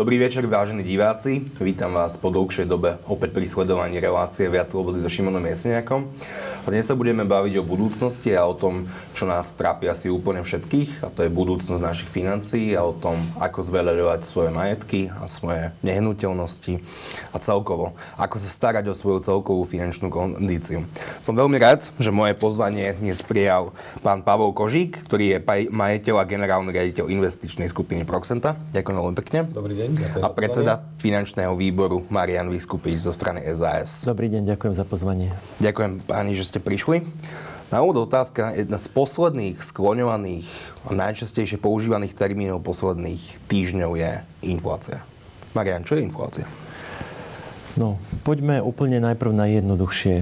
Dobrý večer, vážení diváci. Vítam vás po dlhšej dobe opäť pri sledovaní relácie Viac slobody so Šimonom Jeseniakom. Dnes sa budeme baviť o budúcnosti a o tom, čo nás trápi asi úplne všetkých, a to je budúcnosť našich financií a o tom, ako zveľaďovať svoje majetky a svoje nehnuteľnosti a celkovo, ako sa starať o svoju celkovú finančnú kondíciu. Som veľmi rád, že moje pozvanie dnes prijal pán Pavol Kožík, ktorý je majiteľ a generálny riaditeľ investičnej skupiny Proxenta. Ďakujem veľmi pekne. Dobrý deň. A predseda finančného výboru Marian Vyskupič zo strany SAS. Dobrý deň, ďakujem za pozvanie. Ďakujem páni, že ste prišli. Na úvod otázka, jedna z posledných skloňovaných a najčastejšie používaných termínov posledných týždňov je inflácia. Marian, čo je inflácia? No, poďme úplne najprv na.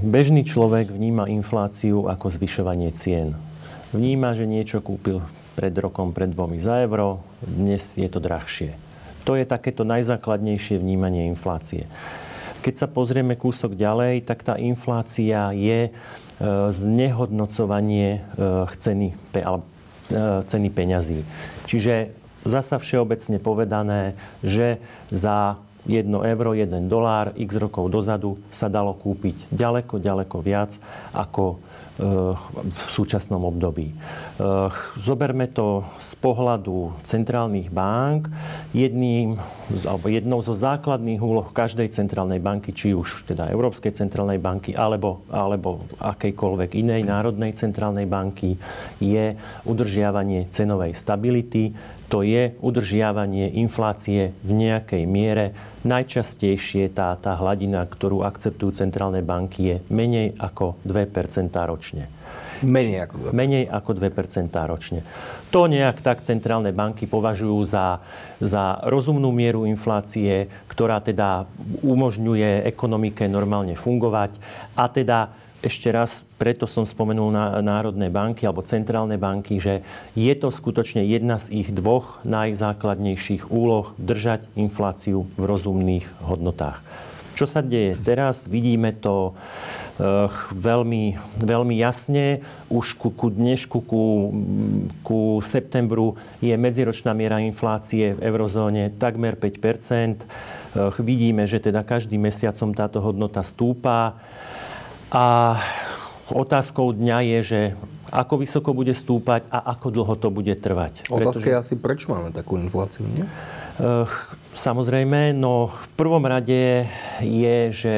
Bežný človek vníma infláciu ako zvyšovanie cien. Vníma, že niečo kúpil pred rokom, pred dvomi za euro, dnes je to drahšie. To je takéto najzákladnejšie vnímanie inflácie. Keď sa pozrieme kúsok ďalej, tak tá inflácia je e, znehodnocovanie e, ceny, e, ceny peňazí. Čiže zasa všeobecne povedané, že za 1 euro, 1 dolár x rokov dozadu sa dalo kúpiť ďaleko, ďaleko viac ako v súčasnom období. Zoberme to z pohľadu centrálnych bank. Jedným, alebo jednou zo základných úloh každej centrálnej banky, či už teda Európskej centrálnej banky, alebo, alebo akejkoľvek inej národnej centrálnej banky, je udržiavanie cenovej stability, to je udržiavanie inflácie v nejakej miere. Najčastejšie tá, tá hladina, ktorú akceptujú centrálne banky, je menej ako 2 ročne. Menej ako 2%. Menej ako 2% ročne. To nejak tak centrálne banky považujú za, za rozumnú mieru inflácie, ktorá teda umožňuje ekonomike normálne fungovať a teda ešte raz, preto som spomenul na národné banky alebo centrálne banky, že je to skutočne jedna z ich dvoch najzákladnejších úloh držať infláciu v rozumných hodnotách. Čo sa deje teraz? Vidíme to uh, veľmi, veľmi jasne. Už ku, ku dnešku, ku, ku septembru je medziročná miera inflácie v eurozóne takmer 5 uh, Vidíme, že teda každým mesiacom táto hodnota stúpa. A otázkou dňa je, že ako vysoko bude stúpať a ako dlho to bude trvať. Otázka Pretože... je asi, prečo máme takú infláciu, nie? Samozrejme, no v prvom rade je, že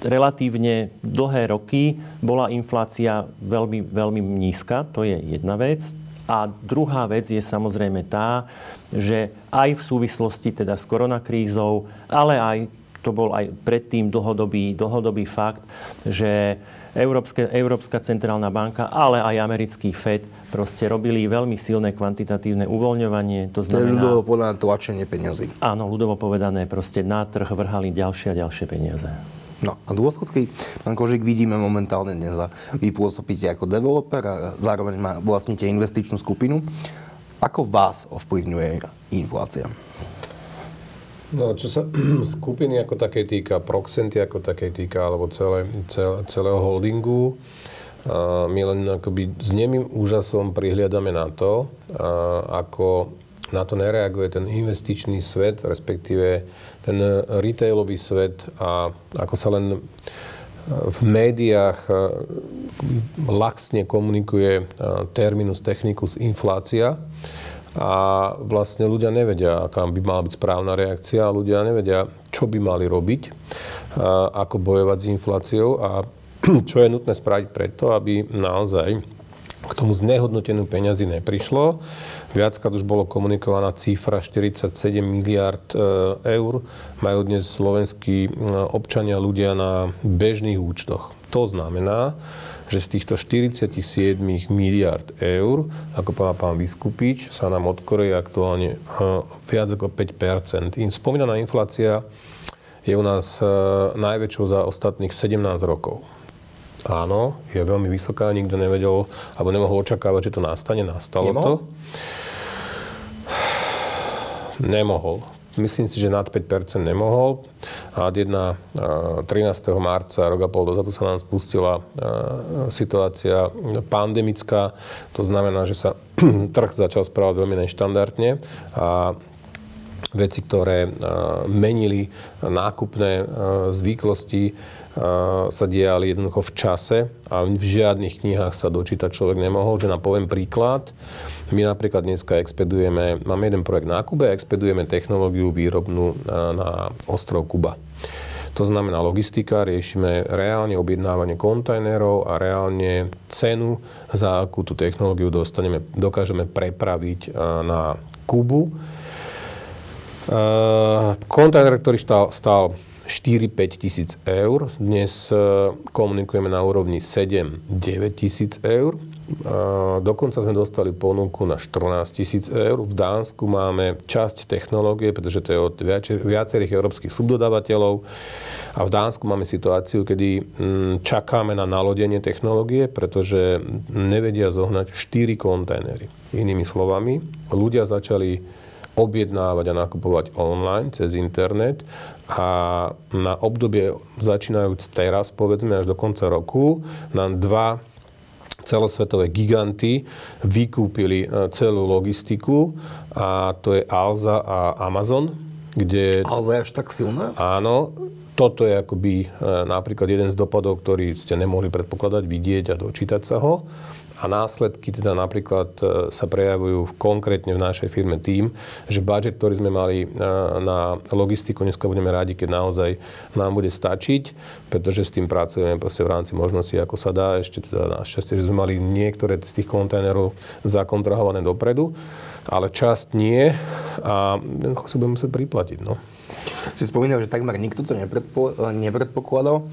relatívne dlhé roky bola inflácia veľmi, veľmi nízka, to je jedna vec. A druhá vec je samozrejme tá, že aj v súvislosti teda s koronakrízou, ale aj to bol aj predtým dlhodobý, dlhodobý fakt, že Európske, Európska centrálna banka, ale aj americký FED proste robili veľmi silné kvantitatívne uvoľňovanie. To znamená... To je ľudovo povedané tlačenie peniazy. Áno, ľudovo povedané, proste na trh vrhali ďalšie a ďalšie peniaze. No a dôsledky, pán Kožik, vidíme momentálne dnes. Vy pôsobíte ako developer a zároveň má, vlastníte investičnú skupinu. Ako vás ovplyvňuje inflácia? No, čo sa skupiny ako také týka, Proxenty ako také týka, alebo celé, celé, celého holdingu, a my len akoby s nemým úžasom prihliadame na to, a ako na to nereaguje ten investičný svet, respektíve ten retailový svet a ako sa len v médiách laxne komunikuje terminus technicus inflácia a vlastne ľudia nevedia, aká by mala byť správna reakcia, ľudia nevedia, čo by mali robiť, ako bojovať s infláciou a čo je nutné spraviť preto, aby naozaj k tomu znehodnotenú peňazí neprišlo. Viackrát už bolo komunikovaná cifra 47 miliard e, eur. Majú dnes slovenskí občania ľudia na bežných účtoch. To znamená, že z týchto 47 miliard eur, ako povedal pán Vyskupič, sa nám odkoreje aktuálne eh, viac ako 5 Spomínaná inflácia je u nás eh, najväčšou za ostatných 17 rokov. Áno, je veľmi vysoká, nikto nevedel, alebo nemohol očakávať, že to nastane. Nastalo Nemohol? to. Nemohol. Myslím si, že nad 5% nemohol. A 1. 13. marca, rok a pol dozadu sa nám spustila situácia pandemická. To znamená, že sa trh začal správať veľmi neštandardne a veci, ktoré menili nákupné zvyklosti, sa diali jednoducho v čase a v žiadnych knihách sa dočítať človek nemohol. Že nám poviem príklad, my napríklad dneska expedujeme, máme jeden projekt na Kube expedujeme technológiu výrobnú na ostrov Kuba. To znamená logistika, riešime reálne objednávanie kontajnerov a reálne cenu, za akú tú technológiu dostaneme, dokážeme prepraviť na Kubu. Kontajner, ktorý stál, stál 4-5 tisíc eur. Dnes e, komunikujeme na úrovni 7-9 tisíc eur. Dokonca sme dostali ponuku na 14 tisíc eur. V Dánsku máme časť technológie, pretože to je od viacerých európskych subdodávateľov. A v Dánsku máme situáciu, kedy mm, čakáme na nalodenie technológie, pretože nevedia zohnať 4 kontajnery. Inými slovami, ľudia začali objednávať a nakupovať online cez internet a na obdobie začínajúc teraz, povedzme až do konca roku, nám dva celosvetové giganty vykúpili e, celú logistiku a to je Alza a Amazon, kde... Alza je až tak silná? Áno, toto je akoby e, napríklad jeden z dopadov, ktorý ste nemohli predpokladať, vidieť a dočítať sa ho a následky teda napríklad e, sa prejavujú konkrétne v našej firme tým, že budget, ktorý sme mali e, na logistiku, dneska budeme rádi, keď naozaj nám bude stačiť, pretože s tým pracujeme v rámci možností, ako sa dá. Ešte teda našťastie, že sme mali niektoré z tých kontajnerov zakontrahované dopredu, ale časť nie a si budeme musieť priplatiť. No. Si spomínal, že takmer nikto to nepredpo, nepredpokladal.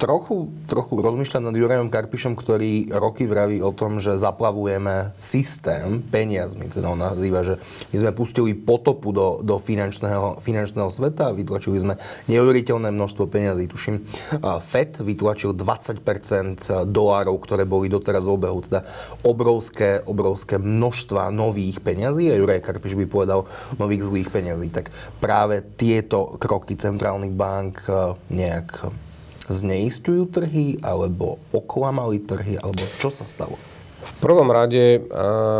Trochu, trochu rozmýšľam nad Jurajom Karpišom, ktorý roky vraví o tom, že zaplavujeme systém peniazmi. Teda on nazýva, že my sme pustili potopu do, do finančného, finančného sveta a vytlačili sme neuveriteľné množstvo peniazí. Tuším, FED vytlačil 20% dolárov, ktoré boli doteraz v obehu. Teda obrovské, obrovské množstva nových peňazí a Juraj Karpiš by povedal nových zlých peňazí. Tak práve tieto kroky centrálnych bank nejak zneistujú trhy, alebo oklamali trhy, alebo čo sa stalo? V prvom rade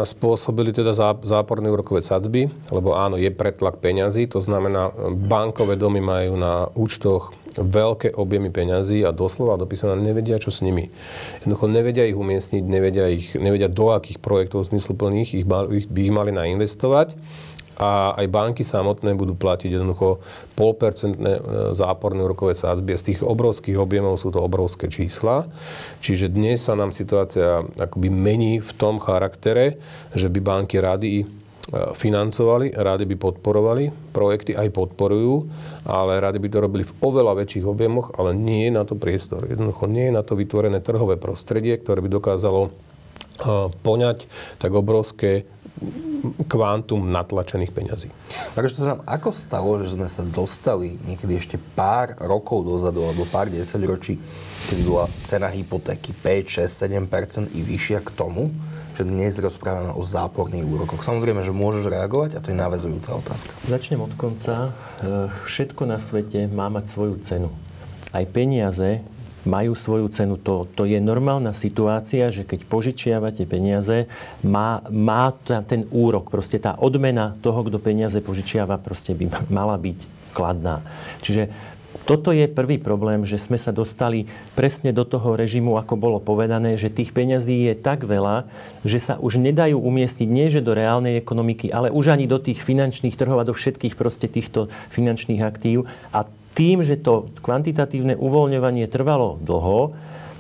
spôsobili teda záporné úrokové sadzby, lebo áno, je pretlak peňazí, to znamená, bankové domy majú na účtoch veľké objemy peňazí a doslova dopísané nevedia, čo s nimi. Jednoducho nevedia ich umiestniť, nevedia, ich, nevedia do akých projektov zmysluplných ich, ich by ich mali nainvestovať a aj banky samotné budú platiť jednoducho polpercentné e, záporné úrokové sázby. Z tých obrovských objemov sú to obrovské čísla. Čiže dnes sa nám situácia akoby mení v tom charaktere, že by banky rady e, financovali, rady by podporovali, projekty aj podporujú, ale rady by to robili v oveľa väčších objemoch, ale nie je na to priestor. Jednoducho nie je na to vytvorené trhové prostredie, ktoré by dokázalo e, poňať tak obrovské kvantum natlačených peňazí. Takže to sa nám ako stalo, že sme sa dostali niekedy ešte pár rokov dozadu, alebo pár desaťročí, kedy bola cena hypotéky 5, 6, 7 i vyššia k tomu, že dnes rozprávame o záporných úrokoch. Samozrejme, že môžeš reagovať a to je návezujúca otázka. Začnem od konca. Eh, všetko na svete má mať svoju cenu. Aj peniaze majú svoju cenu. To, to je normálna situácia, že keď požičiavate peniaze, má, má ten úrok, proste tá odmena toho, kto peniaze požičiava, proste by mala byť kladná. Čiže toto je prvý problém, že sme sa dostali presne do toho režimu, ako bolo povedané, že tých peňazí je tak veľa, že sa už nedajú umiestniť nie že do reálnej ekonomiky, ale už ani do tých finančných trhov a do všetkých proste týchto finančných aktív. A tým, že to kvantitatívne uvoľňovanie trvalo dlho,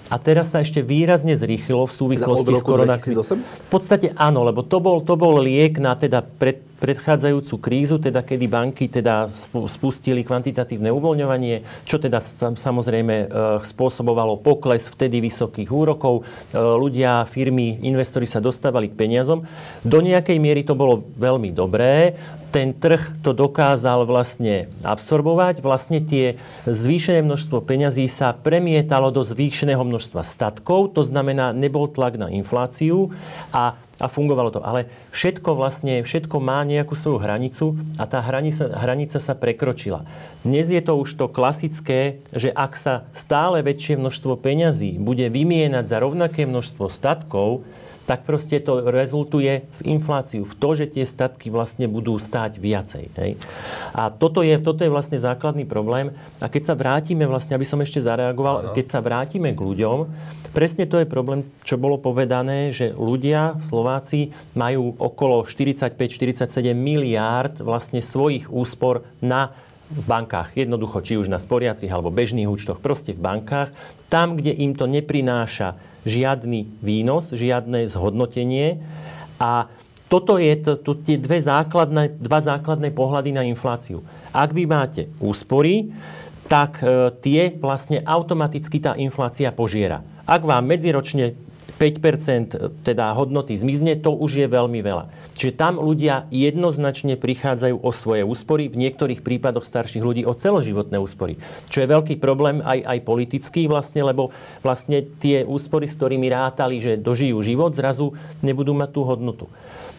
a teraz sa ešte výrazne zrýchlo v súvislosti s koronakrízou. V podstate áno, lebo to bol, to bol liek na teda pred, predchádzajúcu krízu, teda kedy banky teda spustili kvantitatívne uvoľňovanie, čo teda samozrejme e, spôsobovalo pokles vtedy vysokých úrokov. E, ľudia, firmy, investori sa dostávali k peniazom. Do nejakej miery to bolo veľmi dobré. Ten trh to dokázal vlastne absorbovať. Vlastne tie zvýšené množstvo peňazí sa premietalo do zvýšeného množstva statkov, to znamená, nebol tlak na infláciu a a fungovalo to. Ale všetko vlastne, všetko má nejakú svoju hranicu a tá hranica, hranica sa prekročila. Dnes je to už to klasické, že ak sa stále väčšie množstvo peňazí bude vymienať za rovnaké množstvo statkov, tak proste to rezultuje v infláciu, v to, že tie statky vlastne budú stáť viacej. Hej. A toto je, toto je vlastne základný problém. A keď sa vrátime, vlastne, aby som ešte zareagoval, ano. keď sa vrátime k ľuďom, presne to je problém, čo bolo povedané, že ľudia, Slováci, majú okolo 45-47 miliárd vlastne svojich úspor na v bankách, jednoducho, či už na sporiacich alebo bežných účtoch, proste v bankách, tam, kde im to neprináša žiadny výnos, žiadne zhodnotenie a toto je to, to, tie dve základné, dva základné pohľady na infláciu. Ak vy máte úspory, tak e, tie vlastne automaticky tá inflácia požiera. Ak vám medziročne 5% teda hodnoty zmizne, to už je veľmi veľa. Čiže tam ľudia jednoznačne prichádzajú o svoje úspory, v niektorých prípadoch starších ľudí o celoživotné úspory. Čo je veľký problém aj, aj politický vlastne, lebo vlastne tie úspory, s ktorými rátali, že dožijú život, zrazu nebudú mať tú hodnotu.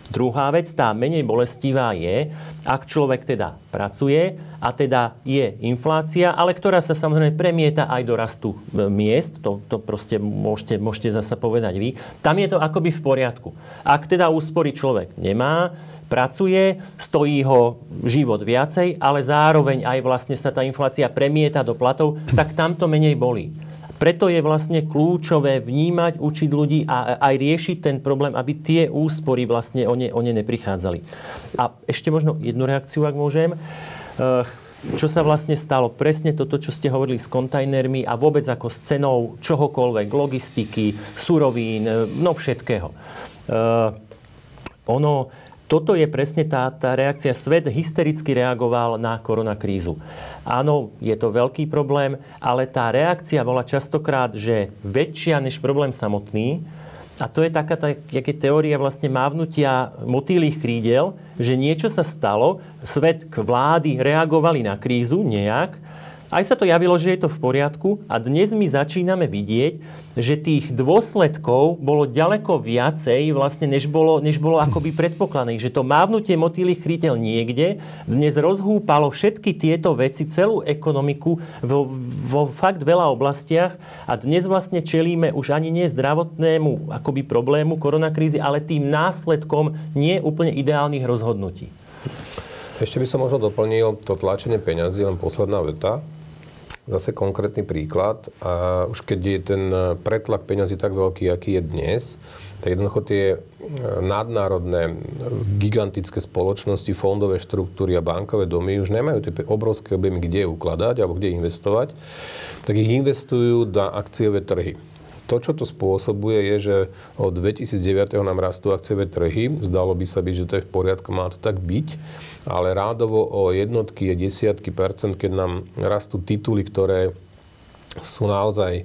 Druhá vec, tá menej bolestivá je, ak človek teda pracuje a teda je inflácia, ale ktorá sa samozrejme premieta aj do rastu e, miest, to, to proste môžete, môžete zase povedať vy, tam je to akoby v poriadku. Ak teda úspory človek nemá, pracuje, stojí ho život viacej, ale zároveň aj vlastne sa tá inflácia premieta do platov, tak tam to menej bolí. Preto je vlastne kľúčové vnímať, učiť ľudí a aj riešiť ten problém, aby tie úspory vlastne o ne, o ne neprichádzali. A ešte možno jednu reakciu, ak môžem. Eh, čo sa vlastne stalo? Presne toto, čo ste hovorili s kontajnermi a vôbec ako s cenou čohokoľvek, logistiky, surovín, eh, no všetkého. Uh, ono, toto je presne tá, tá reakcia. Svet hystericky reagoval na koronakrízu. Áno, je to veľký problém, ale tá reakcia bola častokrát, že väčšia než problém samotný. A to je taká, taká teória vlastne mávnutia motýlých krídel, že niečo sa stalo, svet k vlády reagovali na krízu nejak, aj sa to javilo, že je to v poriadku a dnes my začíname vidieť, že tých dôsledkov bolo ďaleko viacej, vlastne, než bolo, než bolo akoby predpokladané. Že to mávnutie motýlých krytel niekde dnes rozhúpalo všetky tieto veci, celú ekonomiku vo, vo fakt veľa oblastiach a dnes vlastne čelíme už ani nie zdravotnému akoby problému koronakrízy, ale tým následkom nie úplne ideálnych rozhodnutí. Ešte by som možno doplnil to tlačenie peňazí, len posledná veta zase konkrétny príklad. A už keď je ten pretlak peňazí tak veľký, aký je dnes, tak jednoducho tie e, nadnárodné gigantické spoločnosti, fondové štruktúry a bankové domy už nemajú tie obrovské objemy, kde ukladať alebo kde investovať, tak ich investujú na akciové trhy. To, čo to spôsobuje, je, že od 2009. nám rastú akciové trhy. Zdalo by sa byť, že to je v poriadku, má to tak byť ale rádovo o jednotky a desiatky percent, keď nám rastú tituly, ktoré sú naozaj e,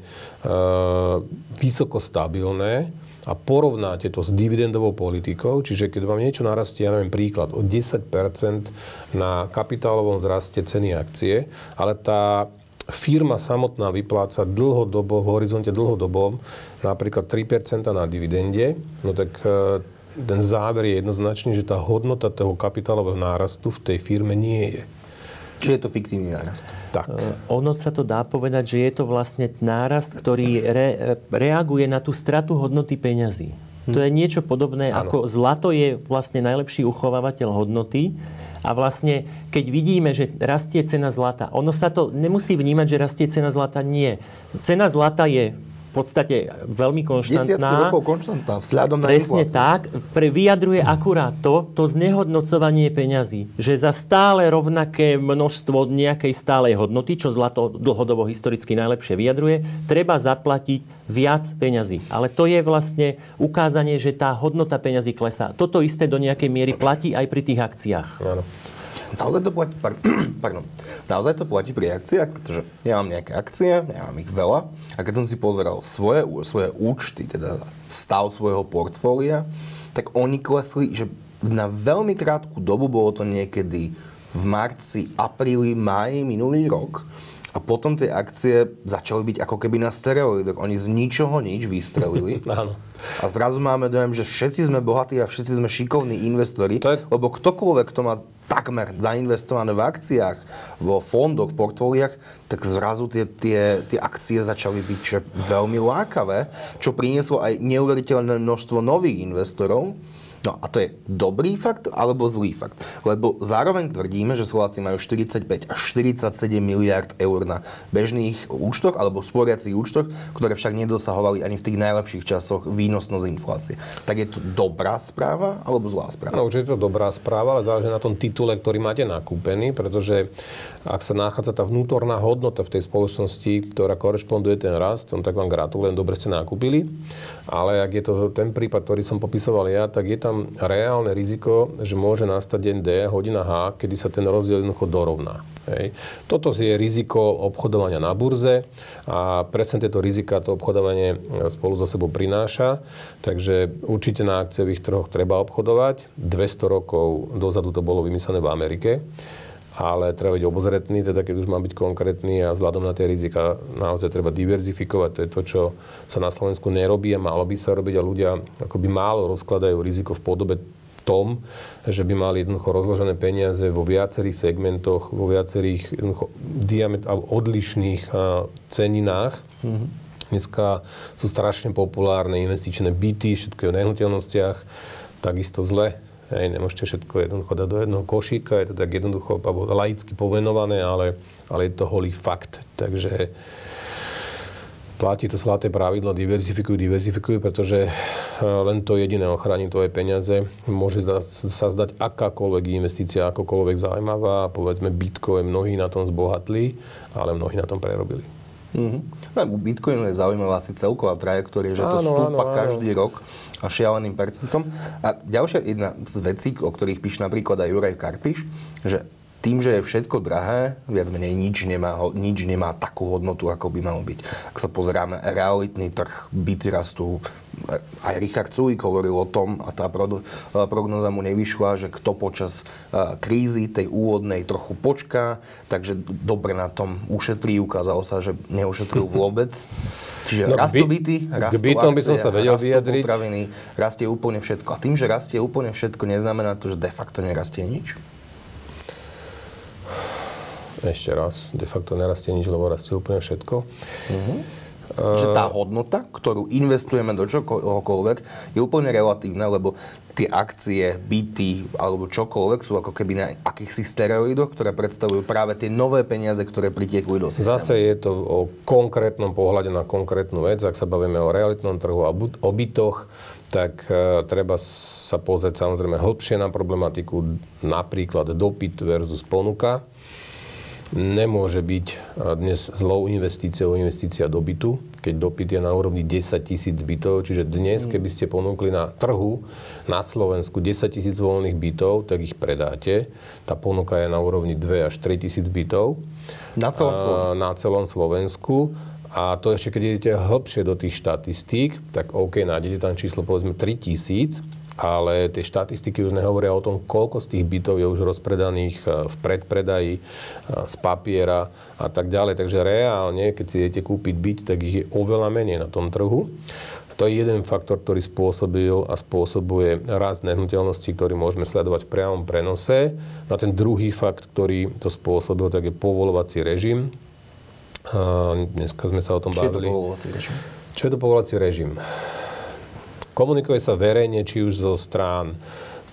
vysoko stabilné a porovnáte to s dividendovou politikou, čiže keď vám niečo narastie, ja neviem príklad, o 10% na kapitálovom zraste ceny akcie, ale tá firma samotná vypláca dlhodobo, v horizonte dlhodobom napríklad 3% na dividende, no tak e, ten záver je jednoznačný, že tá hodnota toho kapitálového nárastu v tej firme nie je. Čiže je to fiktívny nárast. Tak. Uh, ono sa to dá povedať, že je to vlastne nárast, ktorý re, reaguje na tú stratu hodnoty peňazí. Hm. To je niečo podobné, ano. ako zlato je vlastne najlepší uchovávateľ hodnoty. A vlastne, keď vidíme, že rastie cena zlata, ono sa to nemusí vnímať, že rastie cena zlata. Nie. Cena zlata je podstate veľmi konštantná. Desiatky rokov konštantná, vzhľadom na Presne infláciu. tak. Pre, vyjadruje akurát to, to znehodnocovanie peňazí. Že za stále rovnaké množstvo nejakej stálej hodnoty, čo zlato dlhodobo historicky najlepšie vyjadruje, treba zaplatiť viac peňazí. Ale to je vlastne ukázanie, že tá hodnota peňazí klesá. Toto isté do nejakej miery platí aj pri tých akciách. Áno. Naozaj to platí, pardon, naozaj to platí pri akciách, pretože ja mám nejaké akcie, ja mám ich veľa a keď som si pozeral svoje, svoje účty, teda stav svojho portfólia, tak oni klesli, že na veľmi krátku dobu, bolo to niekedy v marci, apríli, máji minulý rok, a potom tie akcie začali byť ako keby na steroidoch. Oni z ničoho nič vystrelili. Áno. A zrazu máme dojem, že všetci sme bohatí a všetci sme šikovní investori, je... lebo ktokoľvek, kto má takmer zainvestované v akciách, vo fondoch, v portfóliách, tak zrazu tie, tie, tie akcie začali byť že veľmi lákavé, čo prinieslo aj neuveriteľné množstvo nových investorov, No a to je dobrý fakt alebo zlý fakt? Lebo zároveň tvrdíme, že Slováci majú 45 až 47 miliard eur na bežných účtoch alebo sporiacich účtoch, ktoré však nedosahovali ani v tých najlepších časoch výnosnosť inflácie. Tak je to dobrá správa alebo zlá správa? No už je to dobrá správa, ale záleží na tom titule, ktorý máte nakúpený, pretože ak sa nachádza tá vnútorná hodnota v tej spoločnosti, ktorá korešponduje ten rast, tak vám gratulujem, dobre ste nakúpili. Ale ak je to ten prípad, ktorý som popisoval ja, tak je tam reálne riziko, že môže nastať deň D, hodina H, kedy sa ten rozdiel jednoducho dorovná. Hej. Toto je riziko obchodovania na burze a presne tieto rizika to obchodovanie spolu so sebou prináša. Takže určite na akciových trhoch treba obchodovať. 200 rokov dozadu to bolo vymyslené v Amerike ale treba byť obozretný, teda keď už má byť konkrétny a vzhľadom na tie rizika naozaj treba diverzifikovať. To je to, čo sa na Slovensku nerobí a malo by sa robiť a ľudia akoby málo rozkladajú riziko v podobe tom, že by mali jednoducho rozložené peniaze vo viacerých segmentoch, vo viacerých diamet- odlišných ceninách. Mm-hmm. Dneska sú strašne populárne investičné byty, všetko je v nehnuteľnostiach, takisto zle Hej, nemôžete všetko jednoducho dať do jednoho košíka, je to tak jednoducho laicky povenované, ale, ale je to holý fakt. Takže platí to zlaté pravidlo, diverzifikuj, diverzifikuj, pretože eh, len to jediné ochráni tvoje peniaze. Môže sa zdať akákoľvek investícia, akokoľvek zaujímavá. Povedzme, Bitcoin, mnohí na tom zbohatli, ale mnohí na tom prerobili. Mm-hmm. U Bitcoinu je zaujímavá asi celková trajektória, že to áno, stúpa áno, áno. každý rok a šialeným percentom. A ďalšia jedna z vecí, o ktorých píše napríklad aj Juraj Karpiš, že tým, že je všetko drahé, viac menej nič nemá, nič nemá takú hodnotu, ako by malo byť. Ak sa pozeráme, realitný trh, byty rastú, aj Richard Sulik hovoril o tom, a tá prognoza mu nevyšla, že kto počas krízy tej úvodnej trochu počká, takže dobre na tom ušetrí, ukázalo sa, že neušetril vôbec. Čiže no, rastú byty, rastú akcie, by som sa vedel rastú vyjadriť. potraviny, rastie úplne všetko. A tým, že rastie úplne všetko, neznamená to, že de facto nerastie nič? Ešte raz, de facto nerastie nič, lebo rastie úplne všetko. Uh, že tá hodnota, ktorú investujeme do čokoľvek, je úplne relatívna, lebo tie akcie, byty alebo čokoľvek sú ako keby na akýchsi steroidoch, ktoré predstavujú práve tie nové peniaze, ktoré pritiekli do systému. Zase je to o konkrétnom pohľade na konkrétnu vec. Ak sa bavíme o realitnom trhu a o bytoch, tak uh, treba sa pozrieť samozrejme hĺbšie na problematiku, napríklad dopyt versus ponuka nemôže byť dnes zlou investíciou investícia do bytu, keď dopyt je na úrovni 10 tisíc bytov. Čiže dnes, mm. keby ste ponúkli na trhu na Slovensku 10 tisíc voľných bytov, tak ich predáte. Tá ponuka je na úrovni 2 až 3 tisíc bytov. Na celom Slovensku? Na celom Slovensku. A to ešte, keď idete hĺbšie do tých štatistík, tak OK, nájdete tam číslo povedzme 3 tisíc, ale tie štatistiky už nehovoria o tom, koľko z tých bytov je už rozpredaných e, v predpredaji, e, z papiera a tak ďalej. Takže reálne, keď si idete kúpiť byt, tak ich je oveľa menej na tom trhu. To je jeden faktor, ktorý spôsobil a spôsobuje rast nehnuteľnosti, ktorý môžeme sledovať v priamom prenose. A ten druhý fakt, ktorý to spôsobil, tak je povolovací režim. A dneska sme sa o tom bavili. Čo je to povolovací režim? Čo je to povolovací režim? Komunikuje sa verejne, či už zo strán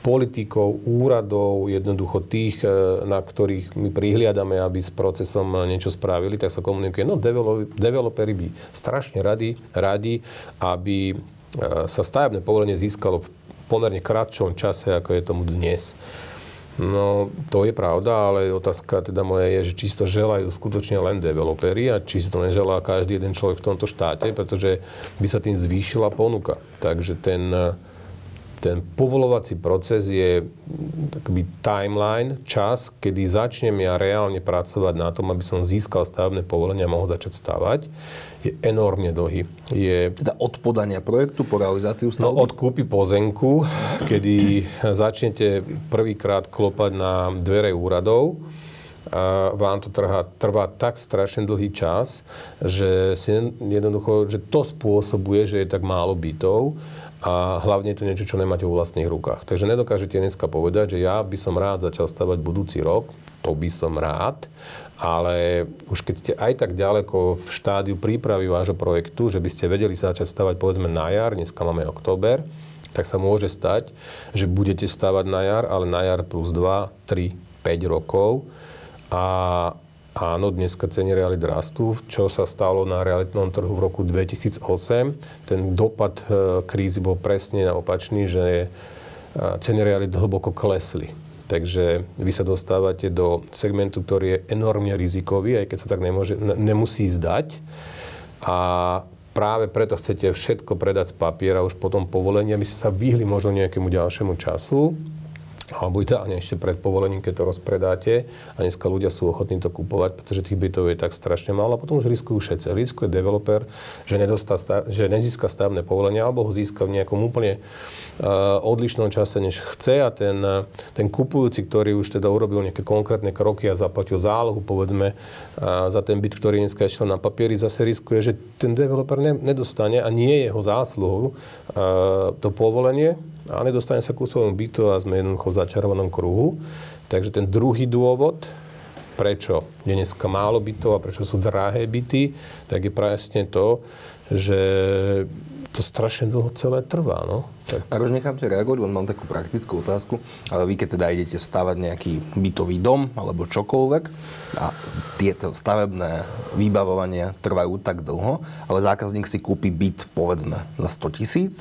politikov, úradov, jednoducho tých, e, na ktorých my prihliadame, aby s procesom niečo spravili, tak sa komunikuje. No, developeri by strašne radi, radi, aby e, sa stavebné povolenie získalo v pomerne kratšom čase, ako je tomu dnes. No, to je pravda, ale otázka teda moja je, že či si to želajú skutočne len developeri a či si to neželá každý jeden človek v tomto štáte, pretože by sa tým zvýšila ponuka. Takže ten, ten povolovací proces je taký timeline, čas, kedy začnem ja reálne pracovať na tom, aby som získal stavebné povolenie a mohol začať stavať je enormne dlhý. Je... Teda od podania projektu po realizáciu stavby? No, od kúpy pozemku, kedy začnete prvýkrát klopať na dvere úradov a vám to trvá, trvá tak strašne dlhý čas, že si jednoducho, že to spôsobuje, že je tak málo bytov a hlavne je to niečo, čo nemáte vo vlastných rukách. Takže nedokážete dneska povedať, že ja by som rád začal stavať budúci rok, to by som rád, ale už keď ste aj tak ďaleko v štádiu prípravy vášho projektu, že by ste vedeli sa začať stavať povedzme na jar, dneska máme október, tak sa môže stať, že budete stavať na jar, ale na jar plus 2, 3, 5 rokov a áno, dneska ceny realit rastú. Čo sa stalo na realitnom trhu v roku 2008? Ten dopad e, krízy bol presne opačný, že e, ceny realit hlboko klesli. Takže vy sa dostávate do segmentu, ktorý je enormne rizikový, aj keď sa tak nemôže, nemusí zdať. A práve preto chcete všetko predať z papiera už potom povolenia, aby ste sa vyhli možno nejakému ďalšiemu času alebo ideálne ešte pred povolením, keď to rozpredáte a dneska ľudia sú ochotní to kupovať, pretože tých bytov je tak strašne málo a potom už riskujú všetci. Riskuje developer, že, nedostá, že nezíska stavné povolenie alebo ho získa v nejakom úplne uh, odlišnom čase, než chce a ten, uh, ten kupujúci, ktorý už teda urobil nejaké konkrétne kroky a zaplatil zálohu, povedzme, uh, za ten byt, ktorý dneska išiel na papieri, zase riskuje, že ten developer ne, nedostane a nie je jeho zásluhou to povolenie a nedostane sa ku svojmu bytu a sme jednoducho v začarovanom kruhu. Takže ten druhý dôvod, prečo je dneska málo bytov a prečo sú drahé byty, tak je presne to, že to strašne dlho celé trvá. No. Tak... A už nechám ťa reagovať, len mám takú praktickú otázku. Ale vy, keď teda idete stavať nejaký bytový dom alebo čokoľvek a tieto stavebné vybavovania trvajú tak dlho, ale zákazník si kúpi byt povedzme za 100 tisíc,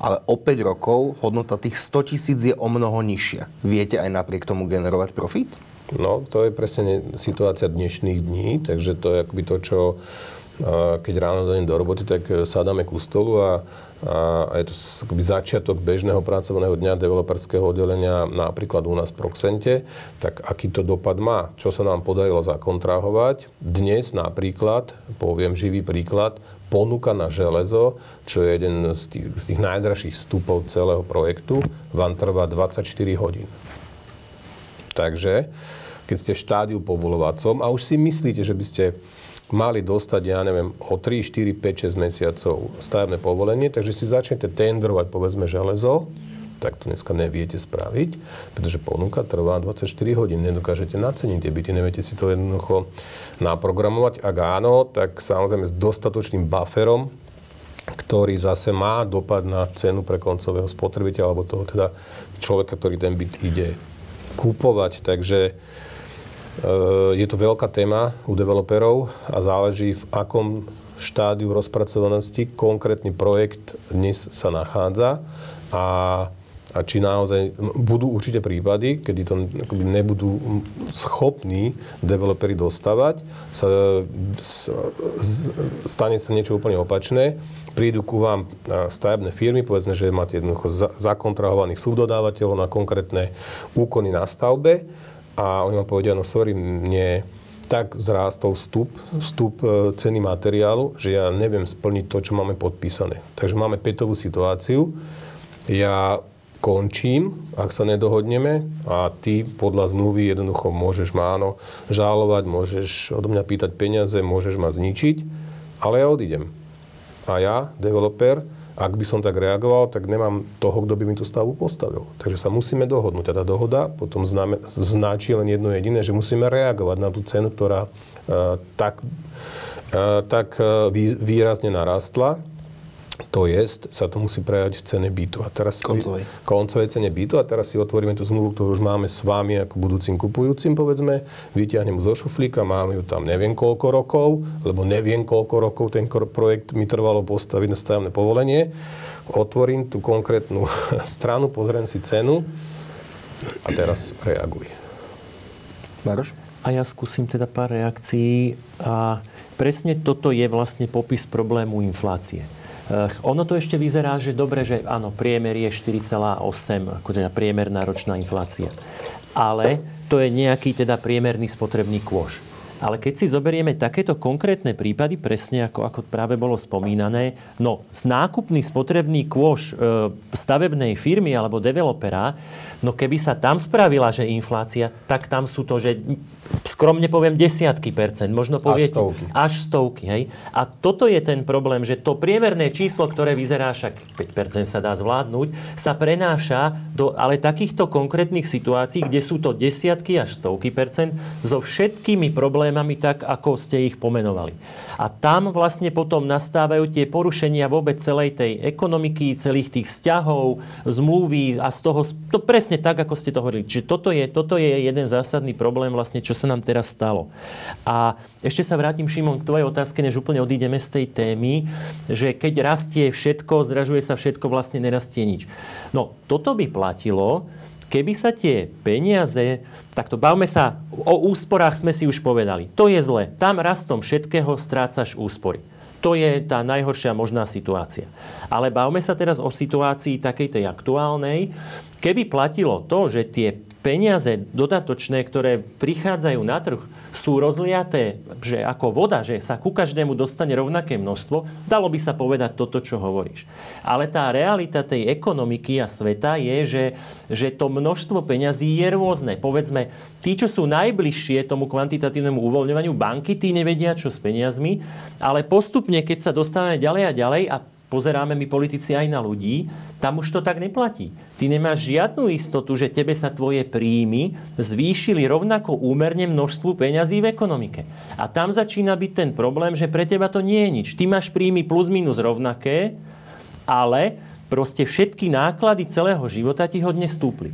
ale o 5 rokov hodnota tých 100 tisíc je o mnoho nižšia. Viete aj napriek tomu generovať profit? No, to je presne situácia dnešných dní, takže to je akoby to, čo keď ráno dojdem do roboty, tak e, sadáme ku stolu a, a je to akoby začiatok bežného pracovného dňa developerského oddelenia napríklad u nás v Proxente, tak aký to dopad má? Čo sa nám podarilo zakontrahovať? Dnes napríklad, poviem živý príklad, ponuka na železo, čo je jeden z tých, z tých najdražších vstupov celého projektu, vám trvá 24 hodín. Takže, keď ste v štádiu povolovacom a už si myslíte, že by ste mali dostať, ja neviem, o 3, 4, 5, 6 mesiacov stavebné povolenie, takže si začnete tendrovať, povedzme, železo, tak to dneska neviete spraviť, pretože ponuka trvá 24 hodín. Nedokážete naceniť tie byty, neviete si to jednoducho naprogramovať. Ak áno, tak samozrejme s dostatočným bufferom, ktorý zase má dopad na cenu pre koncového spotrebiteľa alebo toho teda človeka, ktorý ten byt ide kúpovať. Takže je to veľká téma u developerov a záleží v akom štádiu rozpracovanosti konkrétny projekt dnes sa nachádza a, a či naozaj budú určite prípady, kedy to nebudú schopní developeri dostavať, sa, stane sa niečo úplne opačné, prídu ku vám stavebné firmy, povedzme, že máte jednoducho zakontrahovaných subdodávateľov na konkrétne úkony na stavbe a oni vám povedia, no sorry, mne tak zrástol vstup, vstup e, ceny materiálu, že ja neviem splniť to, čo máme podpísané. Takže máme petovú situáciu. Ja končím, ak sa nedohodneme a ty podľa zmluvy jednoducho môžeš ma áno žalovať, môžeš odo mňa pýtať peniaze, môžeš ma zničiť, ale ja odídem. A ja, developer, ak by som tak reagoval, tak nemám toho, kto by mi tú stavbu postavil. Takže sa musíme dohodnúť. Tá dohoda potom známe, značí len jedno jediné, že musíme reagovať na tú cenu, ktorá uh, tak, uh, tak uh, výrazne narastla to je, sa to musí prejaviť v cene bytu. A teraz koncovej. koncovej cene bytu. A teraz si otvoríme tú zmluvu, ktorú už máme s vami ako budúcim kupujúcim, povedzme. Vyťahnem zo šuflíka, máme ju tam neviem koľko rokov, lebo neviem koľko rokov ten projekt mi trvalo postaviť na stavebné povolenie. Otvorím tú konkrétnu stranu, pozriem si cenu a teraz reaguj. Maroš? A ja skúsim teda pár reakcií. A presne toto je vlastne popis problému inflácie. Ono to ešte vyzerá, že dobre, že áno, priemer je 4,8, ako priemerná ročná inflácia. Ale to je nejaký teda priemerný spotrebný kôž. Ale keď si zoberieme takéto konkrétne prípady, presne ako, ako práve bolo spomínané, no nákupný spotrebný kôž e, stavebnej firmy alebo developera, no keby sa tam spravila, že inflácia, tak tam sú to, že skromne poviem desiatky percent, možno poviete stovky. až stovky. Hej? A toto je ten problém, že to priemerné číslo, ktoré vyzerá však 5% sa dá zvládnuť, sa prenáša do ale takýchto konkrétnych situácií, kde sú to desiatky až stovky percent so všetkými problémami tak, ako ste ich pomenovali. A tam vlastne potom nastávajú tie porušenia vôbec celej tej ekonomiky, celých tých vzťahov, zmluvy a z toho, to presne tak, ako ste to hovorili. Čiže toto je, toto je jeden zásadný problém vlastne, čo sa nám teraz stalo. A ešte sa vrátim, Šimon, k tvojej otázke, než úplne odídeme z tej témy, že keď rastie všetko, zdražuje sa všetko, vlastne nerastie nič. No, toto by platilo, keby sa tie peniaze, takto bavme sa, o úsporách sme si už povedali. To je zle. Tam rastom všetkého strácaš úspory. To je tá najhoršia možná situácia. Ale bavme sa teraz o situácii takej tej aktuálnej. Keby platilo to, že tie peniaze dodatočné, ktoré prichádzajú na trh, sú rozliaté, že ako voda, že sa ku každému dostane rovnaké množstvo, dalo by sa povedať toto, čo hovoríš. Ale tá realita tej ekonomiky a sveta je, že, že to množstvo peňazí je rôzne. Povedzme, tí, čo sú najbližšie tomu kvantitatívnemu uvoľňovaniu banky, tí nevedia, čo s peniazmi, ale postupne, keď sa dostávame ďalej a ďalej a pozeráme my politici aj na ľudí, tam už to tak neplatí. Ty nemáš žiadnu istotu, že tebe sa tvoje príjmy zvýšili rovnako úmerne množstvu peňazí v ekonomike. A tam začína byť ten problém, že pre teba to nie je nič. Ty máš príjmy plus minus rovnaké, ale proste všetky náklady celého života ti hodne stúpli.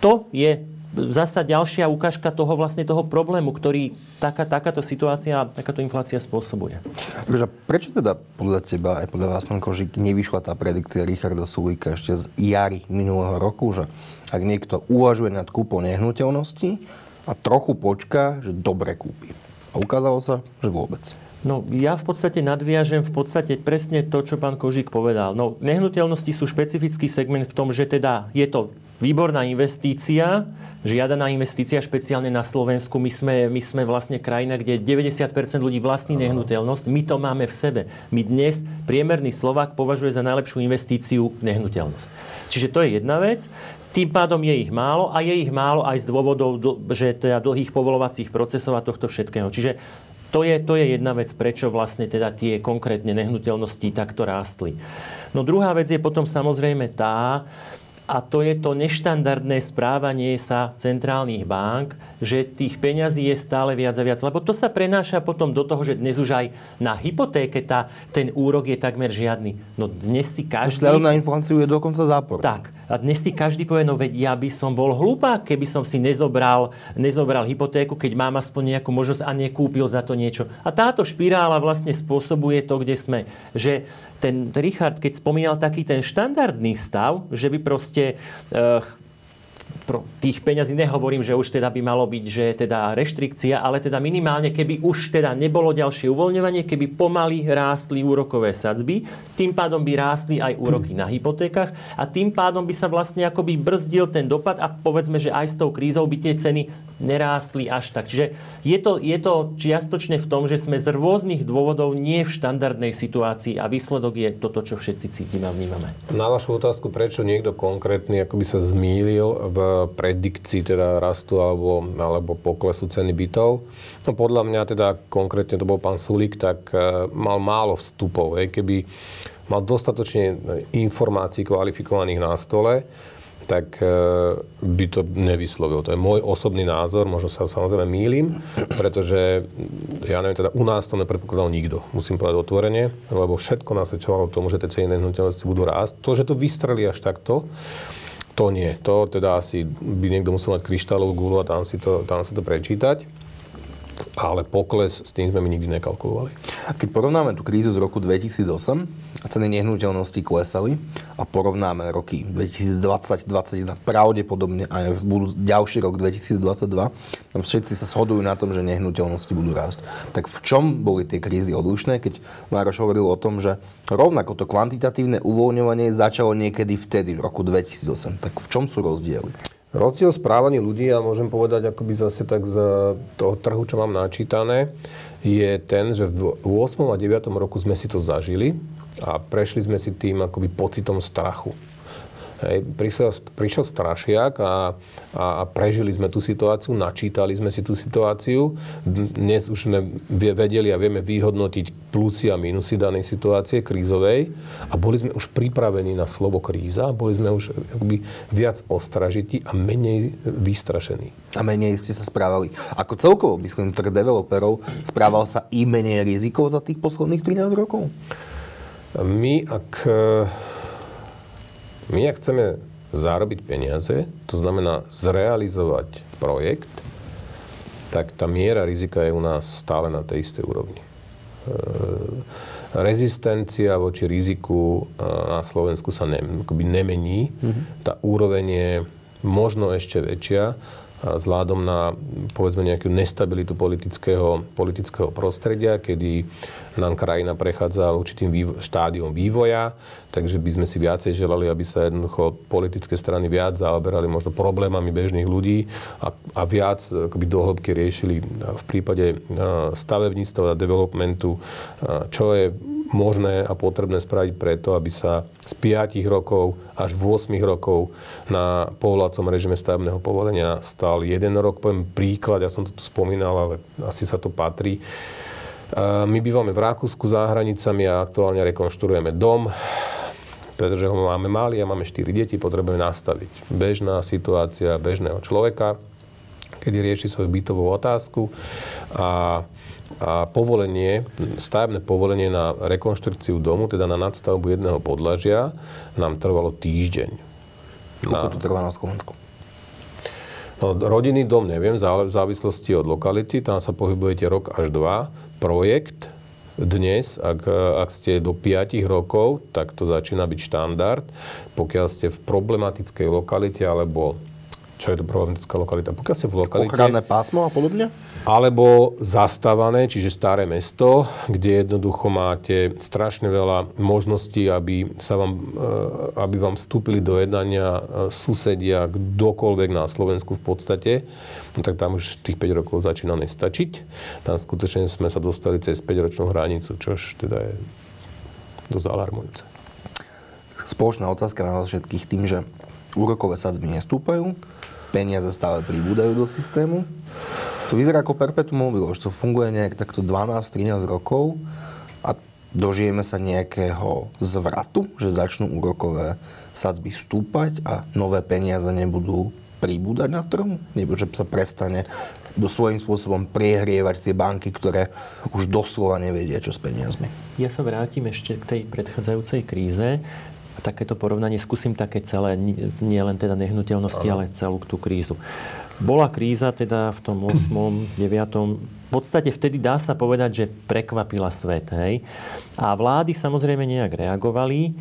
To je zasa ďalšia ukážka toho vlastne toho problému, ktorý taká, takáto situácia, takáto inflácia spôsobuje. Takže prečo teda podľa teba, aj podľa vás, pán Kožík, nevyšla tá predikcia Richarda Sulíka ešte z jary minulého roku, že ak niekto uvažuje nad kúpou nehnuteľnosti a trochu počká, že dobre kúpi. A ukázalo sa, že vôbec. No, ja v podstate nadviažem v podstate presne to, čo pán Kožík povedal. No, nehnuteľnosti sú špecifický segment v tom, že teda je to výborná investícia, žiadaná investícia špeciálne na Slovensku. My sme, my sme vlastne krajina, kde 90% ľudí vlastní nehnuteľnosť. My to máme v sebe. My dnes priemerný Slovák považuje za najlepšiu investíciu nehnuteľnosť. Čiže to je jedna vec. Tým pádom je ich málo a je ich málo aj z dôvodov, že teda dlhých povolovacích procesov a tohto všetkého. Čiže to je, to je jedna vec, prečo vlastne teda tie konkrétne nehnuteľnosti takto rástli. No druhá vec je potom samozrejme tá, a to je to neštandardné správanie sa centrálnych bank, že tých peňazí je stále viac a viac. Lebo to sa prenáša potom do toho, že dnes už aj na hypotéke tá, ten úrok je takmer žiadny. No dnes si každý... Vzhľadom na infláciu je dokonca zápor. Tak. A dnes si každý povie, no veď ja by som bol hlúpa, keby som si nezobral, nezobral hypotéku, keď mám aspoň nejakú možnosť a nekúpil za to niečo. A táto špirála vlastne spôsobuje to, kde sme. Že ten Richard, keď spomínal taký ten štandardný stav, že by proste uh, tých peňazí nehovorím, že už teda by malo byť, že teda reštrikcia, ale teda minimálne, keby už teda nebolo ďalšie uvoľňovanie, keby pomaly rástli úrokové sadzby, tým pádom by rástli aj úroky na hypotékach a tým pádom by sa vlastne akoby brzdil ten dopad a povedzme, že aj s tou krízou by tie ceny nerástli až tak. Čiže je to, je to čiastočne v tom, že sme z rôznych dôvodov nie v štandardnej situácii a výsledok je toto, čo všetci cítime a vnímame. Na vašu otázku, prečo niekto konkrétny akoby sa zmýlil v predikcii teda rastu alebo, alebo poklesu ceny bytov, no podľa mňa teda konkrétne to bol pán Sulík, tak uh, mal málo vstupov. Hej. Keby mal dostatočne informácií kvalifikovaných na stole, tak e, by to nevyslovil. To je môj osobný názor, možno sa samozrejme mýlim, pretože ja neviem, teda u nás to nepredpokladal nikto, musím povedať otvorene, lebo všetko nasvedčovalo tomu, že tie ceny nehnuteľnosti budú rásť. To, že to vystrelí až takto, to nie. To teda asi by niekto musel mať kryštálovú gulu a tam si to, tam si to prečítať ale pokles s tým sme my nikdy nekalkulovali. Keď porovnáme tú krízu z roku 2008 a ceny nehnuteľností klesali a porovnáme roky 2020-2021 pravdepodobne aj budú, ďalší rok 2022, tam všetci sa shodujú na tom, že nehnuteľnosti budú rásť. Tak v čom boli tie krízy odlišné, keď Mároš hovoril o tom, že rovnako to kvantitatívne uvoľňovanie začalo niekedy vtedy, v roku 2008. Tak v čom sú rozdiely? Rozdiel správaní ľudí, ja môžem povedať akoby zase tak z toho trhu, čo mám načítané, je ten, že v 8. a 9. roku sme si to zažili a prešli sme si tým akoby pocitom strachu. Hej, prišiel, prišiel strašiak a, a, a prežili sme tú situáciu, načítali sme si tú situáciu. Dnes už sme vedeli a vieme vyhodnotiť plusy a minusy danej situácie krízovej a boli sme už pripravení na slovo kríza, boli sme už akoby viac ostražití a menej vystrašení. A menej ste sa správali. Ako celkovo, myslím, tak developerov, správal sa i menej rizikov za tých posledných 13 rokov? My, ak, my, ak chceme zarobiť peniaze, to znamená zrealizovať projekt, tak tá miera rizika je u nás stále na tej istej úrovni. E, rezistencia voči riziku e, na Slovensku sa ne, nemení. Mm-hmm. Tá úroveň je možno ešte väčšia, vzhľadom na povedzme nejakú nestabilitu politického, politického prostredia, kedy nám krajina prechádza určitým vývo- štádiom vývoja, takže by sme si viacej želali, aby sa jednoducho politické strany viac zaoberali možno problémami bežných ľudí a, a viac akoby dohlbky riešili v prípade stavebníctva a developmentu, čo je možné a potrebné spraviť preto, aby sa z 5 rokov až 8 rokov na povolacom režime stavebného povolenia stal jeden rok. Poviem príklad, ja som to tu spomínal, ale asi sa to patrí. My bývame v Rakúsku za hranicami a aktuálne rekonštruujeme dom pretože ho máme malý a máme 4 deti, potrebujeme nastaviť. Bežná situácia bežného človeka, kedy rieši svoju bytovú otázku a a povolenie, stavebné povolenie na rekonštrukciu domu, teda na nadstavbu jedného podlažia, nám trvalo týždeň. Koľko to trvá na Slovensku? No, rodinný dom neviem, v závislosti od lokality, tam sa pohybujete rok až dva. Projekt dnes, ak, ak ste do 5 rokov, tak to začína byť štandard. Pokiaľ ste v problematickej lokalite alebo čo je to problematická lokalita. Pokiaľ ste v lokalite... Ochranné pásmo a podobne? Alebo zastávané, čiže staré mesto, kde jednoducho máte strašne veľa možností, aby, sa vám, eh, aby vám vstúpili do jednania eh, susedia, kdokoľvek na Slovensku v podstate, no tak tam už tých 5 rokov začína nestačiť. Tam skutočne sme sa dostali cez 5-ročnú hranicu, čož teda je dosť alarmujúce. Spoločná otázka na vás všetkých tým, že úrokové sadzby nestúpajú, peniaze stále pribúdajú do systému. To vyzerá ako perpetuum mobile, že to funguje nejak takto 12-13 rokov a dožijeme sa nejakého zvratu, že začnú úrokové sadzby stúpať a nové peniaze nebudú pribúdať na trhu? Nebo že sa prestane do svojím spôsobom priehrievať tie banky, ktoré už doslova nevedia, čo s peniazmi. Ja sa vrátim ešte k tej predchádzajúcej kríze takéto porovnanie skúsim také celé, nie len teda nehnuteľnosti, ale celú tú krízu. Bola kríza teda v tom 8., 9. V podstate vtedy dá sa povedať, že prekvapila svet. Hej? A vlády samozrejme nejak reagovali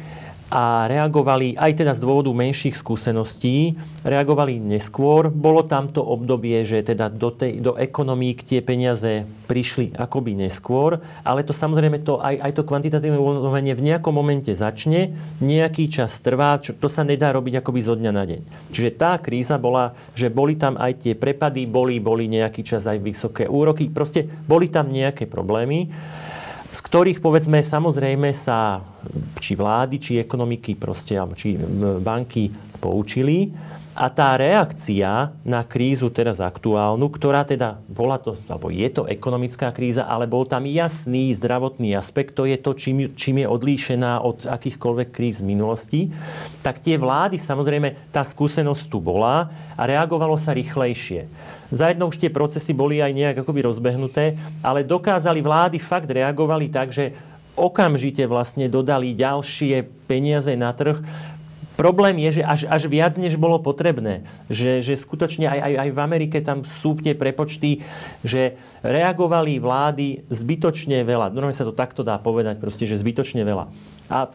a reagovali aj teda z dôvodu menších skúseností, reagovali neskôr. Bolo tam to obdobie, že teda do, tej, do ekonomík tie peniaze prišli akoby neskôr, ale to samozrejme to, aj, aj to kvantitatívne uvoľňovanie v nejakom momente začne, nejaký čas trvá, čo, to sa nedá robiť akoby zo dňa na deň. Čiže tá kríza bola, že boli tam aj tie prepady, boli, boli nejaký čas aj vysoké úroky, proste boli tam nejaké problémy z ktorých povedzme samozrejme sa či vlády, či ekonomiky proste, či banky poučili a tá reakcia na krízu teraz aktuálnu, ktorá teda bola to, alebo je to ekonomická kríza, ale bol tam jasný zdravotný aspekt, to je to, čím, čím je odlíšená od akýchkoľvek kríz minulosti, tak tie vlády, samozrejme, tá skúsenosť tu bola a reagovalo sa rýchlejšie. Zajedno už tie procesy boli aj nejak akoby rozbehnuté, ale dokázali vlády, fakt reagovali tak, že okamžite vlastne dodali ďalšie peniaze na trh, Problém je, že až, až viac, než bolo potrebné. Že, že skutočne aj, aj, aj v Amerike tam sú tie prepočty, že reagovali vlády zbytočne veľa. Normálne sa to takto dá povedať, proste, že zbytočne veľa. A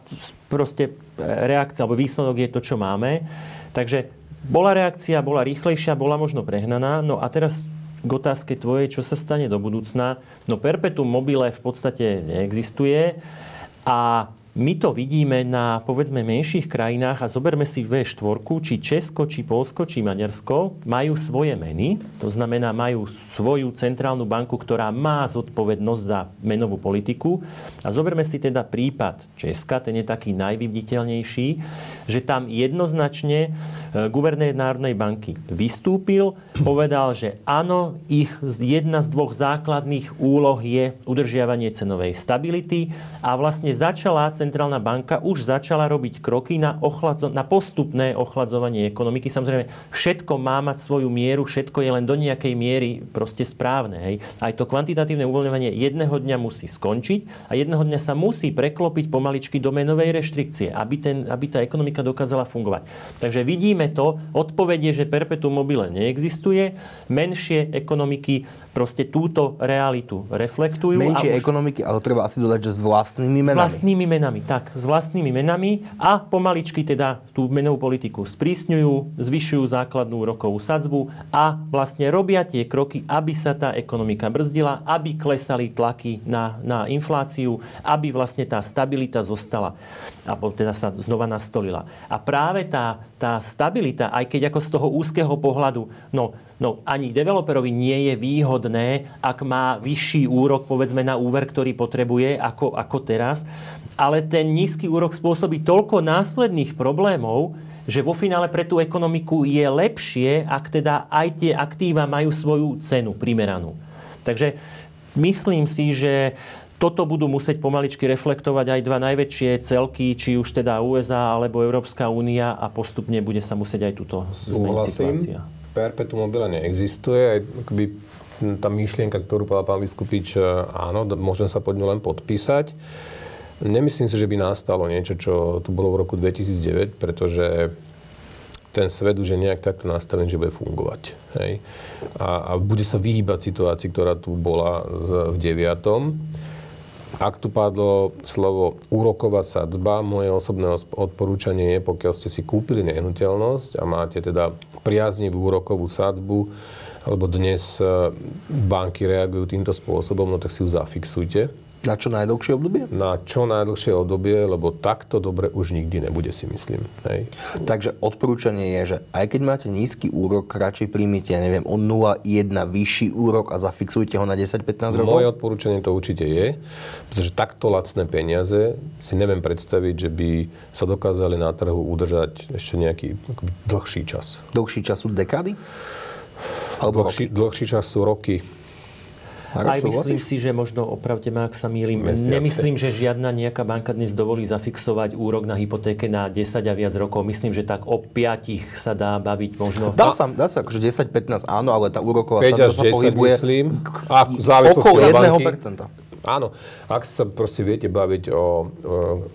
proste reakcia, alebo výsledok je to, čo máme. Takže bola reakcia, bola rýchlejšia, bola možno prehnaná. No a teraz k otázke tvojej, čo sa stane do budúcna. No perpetuum mobile v podstate neexistuje a my to vidíme na povedzme menších krajinách a zoberme si V4, či Česko, či Polsko, či Maďarsko majú svoje meny, to znamená majú svoju centrálnu banku, ktorá má zodpovednosť za menovú politiku. A zoberme si teda prípad Česka, ten je taký najvyviditeľnejší, že tam jednoznačne e, guvernér Národnej banky vystúpil, povedal, že áno, ich jedna z dvoch základných úloh je udržiavanie cenovej stability a vlastne začala centrálna banka už začala robiť kroky na, ochladzo- na postupné ochladzovanie ekonomiky. Samozrejme, všetko má mať svoju mieru, všetko je len do nejakej miery proste správne. Hej. Aj to kvantitatívne uvoľňovanie jedného dňa musí skončiť a jedného dňa sa musí preklopiť pomaličky do menovej reštrikcie, aby, ten, aby tá ekonomika dokázala fungovať. Takže vidíme to, odpovede, že perpetuum mobile neexistuje, menšie ekonomiky proste túto realitu reflektujú. Menšie už... ekonomiky, ale treba asi dodať, že s vlastnými menami. S vlastnými menami. Tak, s vlastnými menami a pomaličky teda tú menovú politiku sprísňujú, zvyšujú základnú rokovú sadzbu a vlastne robia tie kroky, aby sa tá ekonomika brzdila, aby klesali tlaky na, na infláciu, aby vlastne tá stabilita zostala a teda sa znova nastolila. A práve tá, tá stabilita, aj keď ako z toho úzkeho pohľadu, no, no ani developerovi nie je výhodné, ak má vyšší úrok, povedzme, na úver, ktorý potrebuje, ako, ako teraz, ale ten nízky úrok spôsobí toľko následných problémov, že vo finále pre tú ekonomiku je lepšie, ak teda aj tie aktíva majú svoju cenu primeranú. Takže myslím si, že toto budú musieť pomaličky reflektovať aj dva najväčšie celky, či už teda USA alebo Európska únia a postupne bude sa musieť aj túto zmeniť situácia. Perpetuum mobile neexistuje. Akoby tá myšlienka, ktorú povedal pán Vyskupič, áno, môžem sa pod ňu len podpísať. Nemyslím si, že by nastalo niečo, čo tu bolo v roku 2009, pretože ten svet už je nejak takto nastavený, že bude fungovať. Hej? A, a bude sa vyhýbať situácii, ktorá tu bola v 9. Ak tu padlo slovo úroková sadzba, moje osobné odporúčanie je, pokiaľ ste si kúpili nehnuteľnosť a máte teda priaznivú úrokovú sadzbu, alebo dnes e, banky reagujú týmto spôsobom, no tak si ju zafixujte na čo najdlhšie obdobie? Na čo najdlhšie obdobie, lebo takto dobre už nikdy nebude, si myslím. Hej. Takže odporúčanie je, že aj keď máte nízky úrok, radšej príjmite, ja neviem, o 0,1 vyšší úrok a zafixujte ho na 10-15 rokov? Moje odporúčanie to určite je, pretože takto lacné peniaze si neviem predstaviť, že by sa dokázali na trhu udržať ešte nejaký dlhší čas. Dlhší čas sú dekády? Alebo dlhší, dlhší čas sú roky. Aj myslím si, že možno opravte ma, ak sa mýlim. Mesiace. Nemyslím, že žiadna nejaká banka dnes dovolí zafixovať úrok na hypotéke na 10 a viac rokov. Myslím, že tak o 5 sa dá baviť možno. Dá sa, dá sa akože 10-15 áno, ale tá úroková sa pohybuje myslím. A, okolo 1%. Áno, ak sa proste viete baviť o, o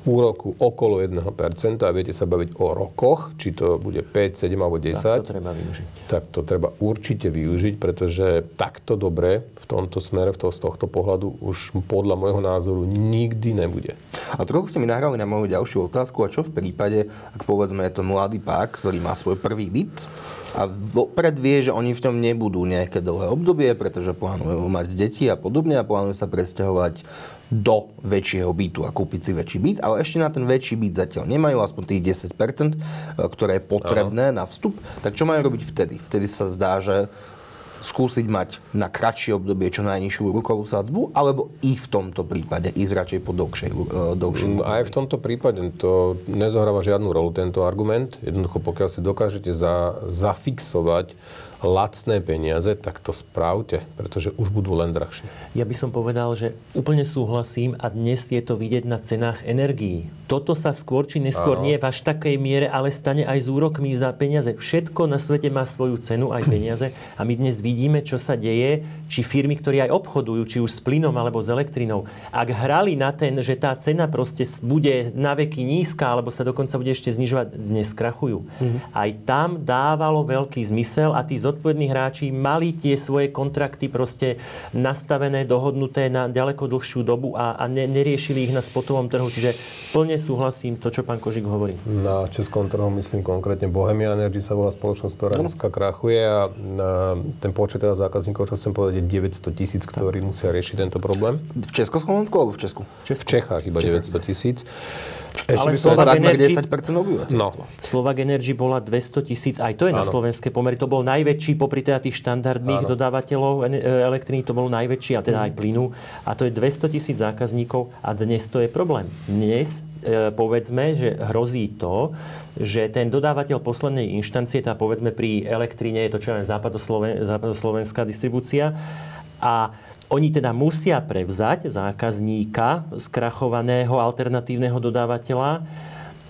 úroku okolo 1% a viete sa baviť o rokoch, či to bude 5, 7 alebo 10, tak to treba využiť. Tak to treba určite využiť, pretože takto dobre v tomto smere, v to, z tohto pohľadu už podľa môjho názoru nikdy nebude. A trochu ste mi nahrali na moju ďalšiu otázku, a čo v prípade, ak povedzme je to mladý pár, ktorý má svoj prvý byt, a vopred vie, že oni v tom nebudú nejaké dlhé obdobie, pretože plánujú mať deti a podobne a plánujú sa presťahovať do väčšieho bytu a kúpiť si väčší byt, ale ešte na ten väčší byt zatiaľ nemajú, aspoň tých 10%, e, ktoré je potrebné Aha. na vstup. Tak čo majú robiť vtedy? Vtedy sa zdá, že skúsiť mať na kratšie obdobie čo najnižšiu úrokovú sadzbu, alebo i v tomto prípade ísť radšej po dlhšej, uh, dlhšej mm, Aj v tomto prípade to nezohráva žiadnu rolu tento argument. Jednoducho, pokiaľ si dokážete za, zafixovať lacné peniaze, tak to spravte, pretože už budú len drahšie. Ja by som povedal, že úplne súhlasím a dnes je to vidieť na cenách energií. Toto sa skôr či neskôr Áno. nie v až takej miere, ale stane aj s úrokmi za peniaze. Všetko na svete má svoju cenu, aj peniaze. A my dnes vidíme, čo sa deje, či firmy, ktoré aj obchodujú, či už s plynom alebo s elektrinou, ak hrali na ten, že tá cena proste bude na veky nízka, alebo sa dokonca bude ešte znižovať, dnes krachujú. Mm-hmm. Aj tam dávalo veľký zmysel a tí zodpovední hráči mali tie svoje kontrakty proste nastavené, dohodnuté na ďaleko dlhšiu dobu a, a ne, neriešili ich na spotovom trhu. Čiže plne súhlasím to, čo pán Kožik hovorí. Na českom trhu myslím konkrétne Bohemia Energy sa volá spoločnosť, ktorá no. dneska krachuje a na ten počet teda zákazníkov, čo chcem povedať, je 900 tisíc, ktorí musia riešiť tento problém. V Československu alebo v Česku? V Čechách iba 900 tisíc. Ešte ale Slovak Energy, 10% obyvateľstva. No. Slovak Energy bola 200 tisíc, aj to je ano. na slovenské pomery. To bol najväčší, popri teda tých štandardných ano. dodávateľov e, elektriny, to bol najväčší, a teda aj plynu. A to je 200 tisíc zákazníkov a dnes to je problém. Dnes e, povedzme, že hrozí to, že ten dodávateľ poslednej inštancie, tá povedzme pri elektrine je to čo je západoslovenská distribúcia, a oni teda musia prevzať zákazníka skrachovaného alternatívneho dodávateľa,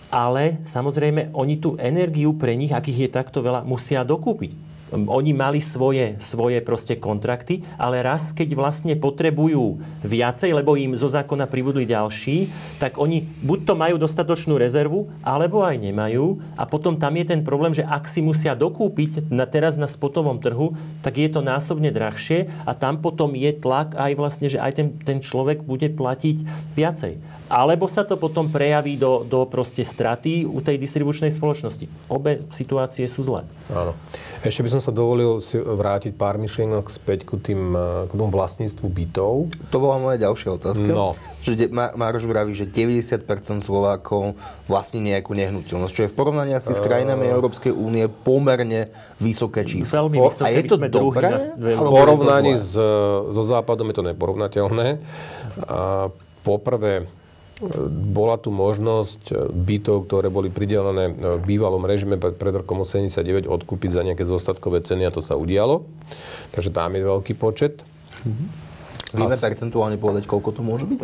ale samozrejme oni tú energiu pre nich, akých je takto veľa, musia dokúpiť oni mali svoje, svoje proste kontrakty, ale raz, keď vlastne potrebujú viacej, lebo im zo zákona pribudli ďalší, tak oni buď to majú dostatočnú rezervu, alebo aj nemajú. A potom tam je ten problém, že ak si musia dokúpiť na, teraz na spotovom trhu, tak je to násobne drahšie a tam potom je tlak aj vlastne, že aj ten, ten človek bude platiť viacej. Alebo sa to potom prejaví do, do proste straty u tej distribučnej spoločnosti. Obe situácie sú zlé. Áno. Ešte by som sa dovolil si vrátiť pár myšlienok späť ku, tým, k tomu vlastníctvu bytov. To bola moja ďalšia otázka. No. Že Mároš vraví, že 90% Slovákov vlastní nejakú nehnuteľnosť, čo je v porovnaní asi s krajinami uh, Európskej únie pomerne vysoké číslo. Veľmi vysoké. A je to dobré? V porovnaní s, so Západom je to neporovnateľné. A poprvé, bola tu možnosť bytov, ktoré boli pridelené v bývalom režime pred rokom 89 odkúpiť za nejaké zostatkové ceny a to sa udialo. Takže tam je veľký počet. Vieme percentuálne povedať, koľko to môže byť?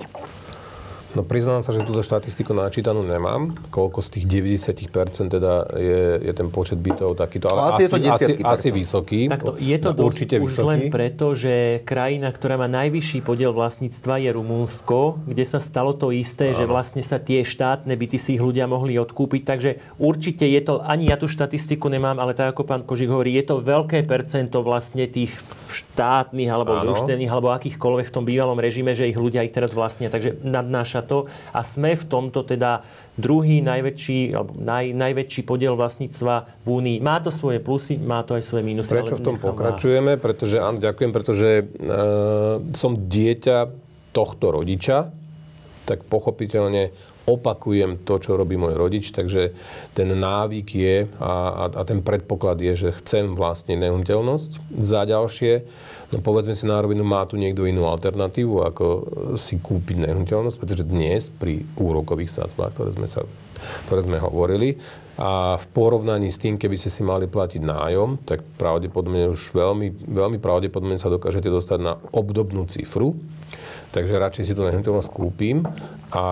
No priznám sa, že túto štatistiku načítanú nemám, koľko z tých 90% teda je, je ten počet bytov takýto, ale, asi, asi, je to asi, asi vysoký. Takto, je to no, určite už vysoký. len preto, že krajina, ktorá má najvyšší podiel vlastníctva je Rumunsko, kde sa stalo to isté, Áno. že vlastne sa tie štátne byty si ich ľudia mohli odkúpiť, takže určite je to, ani ja tú štatistiku nemám, ale tak ako pán Kožik hovorí, je to veľké percento vlastne tých štátnych alebo družstevných alebo akýchkoľvek v tom bývalom režime, že ich ľudia ich teraz vlastnia, takže nadnáša to a sme v tomto teda druhý najväčší, alebo naj, najväčší podiel vlastníctva v Únii. Má to svoje plusy, má to aj svoje minusy. Prečo v tom pokračujeme? Vás. Pretože, áno, ďakujem, pretože e, som dieťa tohto rodiča, tak pochopiteľne opakujem to, čo robí môj rodič, takže ten návyk je a, a, a ten predpoklad je, že chcem vlastne nehnuteľnosť. Za ďalšie, no povedzme si na rovinu, má tu niekto inú alternatívu, ako si kúpiť nehnuteľnosť, pretože dnes pri úrokových sadzbách, ktoré sme, sa, ktoré sme hovorili, a v porovnaní s tým, keby ste si mali platiť nájom, tak pravdepodobne už veľmi, veľmi pravdepodobne sa dokážete dostať na obdobnú cifru. Takže radšej si tú nehnuteľnosť kúpim a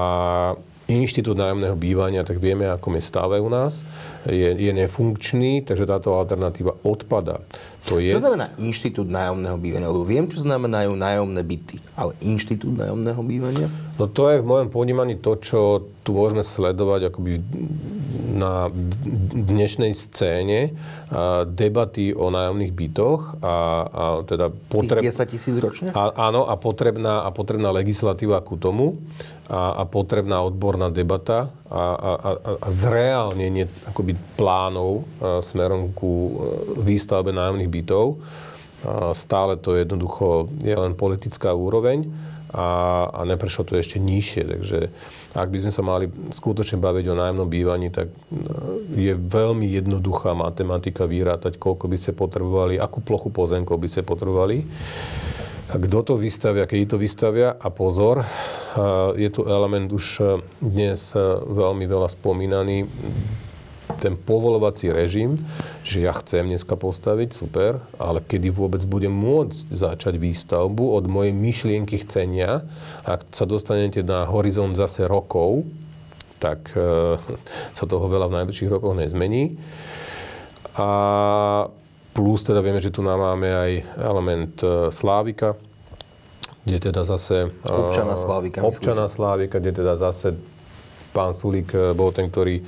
inštitút nájomného bývania, tak vieme, ako je stave u nás, je, je nefunkčný, takže táto alternatíva odpada. To je... Čo znamená inštitút nájomného bývania? Lebo viem, čo znamenajú nájomné byty, ale inštitút nájomného bývania? No to je v mojom ponímaní to, čo tu môžeme sledovať akoby na dnešnej scéne debaty o nájomných bytoch a, a teda potreb... Tých 10 tisíc ročne? A, áno, a potrebná, a potrebná legislatíva ku tomu a, a potrebná odborná debata a, a, a, a zreálnenie akoby plánov a, smerom ku e, výstavbe nájomných bytov. Stále to jednoducho je len politická úroveň a, a neprešlo to ešte nižšie. Takže ak by sme sa mali skutočne baviť o nájomnom bývaní, tak e, je veľmi jednoduchá matematika vyrátať, koľko by ste potrebovali, akú plochu pozemkov by ste potrebovali. Kto to vystavia, keď to vystavia. A pozor, je tu element už e, dnes e, veľmi veľa spomínaný, ten povolovací režim, že ja chcem dneska postaviť, super, ale kedy vôbec budem môcť začať výstavbu od mojej myšlienky chcenia, ak sa dostanete na horizont zase rokov, tak e, sa toho veľa v najbližších rokoch nezmení. A plus teda vieme, že tu nám máme aj element e, Slávika, kde teda zase... Občana Slávika. Občana Slávika, kde teda zase pán Sulík eh, bol ten, ktorý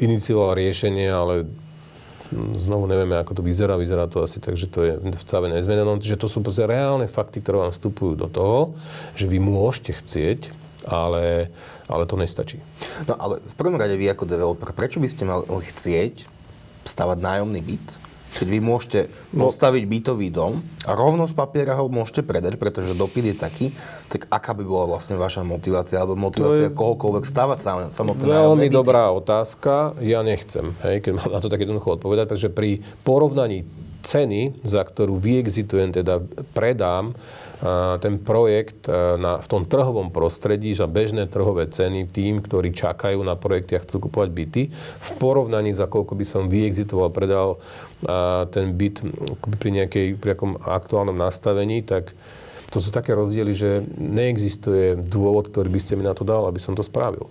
inicioval riešenie, ale znovu nevieme, ako to vyzerá. Vyzerá to asi tak, že to je v stave nezmenenom. Že to sú proste reálne fakty, ktoré vám vstupujú do toho, že vy môžete chcieť, ale, ale to nestačí. No ale v prvom rade vy ako developer, prečo by ste mali chcieť stavať nájomný byt, keď vy môžete no. postaviť bytový dom a rovno z papiera ho môžete predať, pretože dopyt je taký, tak aká by bola vlastne vaša motivácia alebo motivácia je... kohokoľvek stavať samotné Veľmi dobrá otázka. Ja nechcem, hej, keď mám na to tak jednoducho odpovedať, pretože pri porovnaní ceny, za ktorú vyexitujem, teda predám ten projekt na, v tom trhovom prostredí za bežné trhové ceny tým, ktorí čakajú na projekty a chcú kupovať byty, v porovnaní za koľko by som vyexitoval, predal ten byt pri, nejakej, pri aktuálnom nastavení, tak to sú také rozdiely, že neexistuje dôvod, ktorý by ste mi na to dal, aby som to spravil.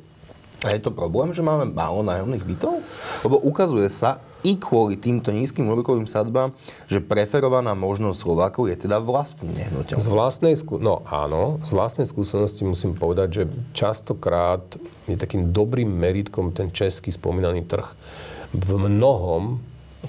A je to problém, že máme málo nájomných bytov? Lebo ukazuje sa i kvôli týmto nízkym úrokovým sadzbám, že preferovaná možnosť Slovákov je teda vlastní nehnuteľnosť. Z vlastnej, skú... no, áno, z vlastnej skúsenosti musím povedať, že častokrát je takým dobrým meritkom ten český spomínaný trh. V mnohom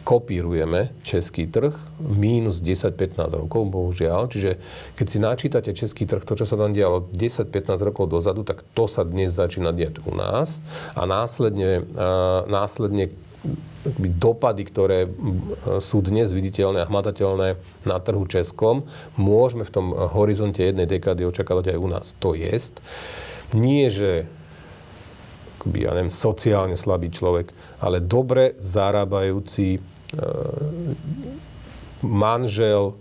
kopírujeme český trh mínus 10-15 rokov, bohužiaľ. Čiže keď si načítate český trh, to, čo sa tam dialo 10-15 rokov dozadu, tak to sa dnes začína diať u nás a následne, a dopady, ktoré sú dnes viditeľné a hmatateľné na trhu českom, môžeme v tom horizonte jednej dekády očakávať aj u nás. To jest, nie, že akoby, ja neviem, sociálne slabý človek, ale dobre zarábajúci e, manžel,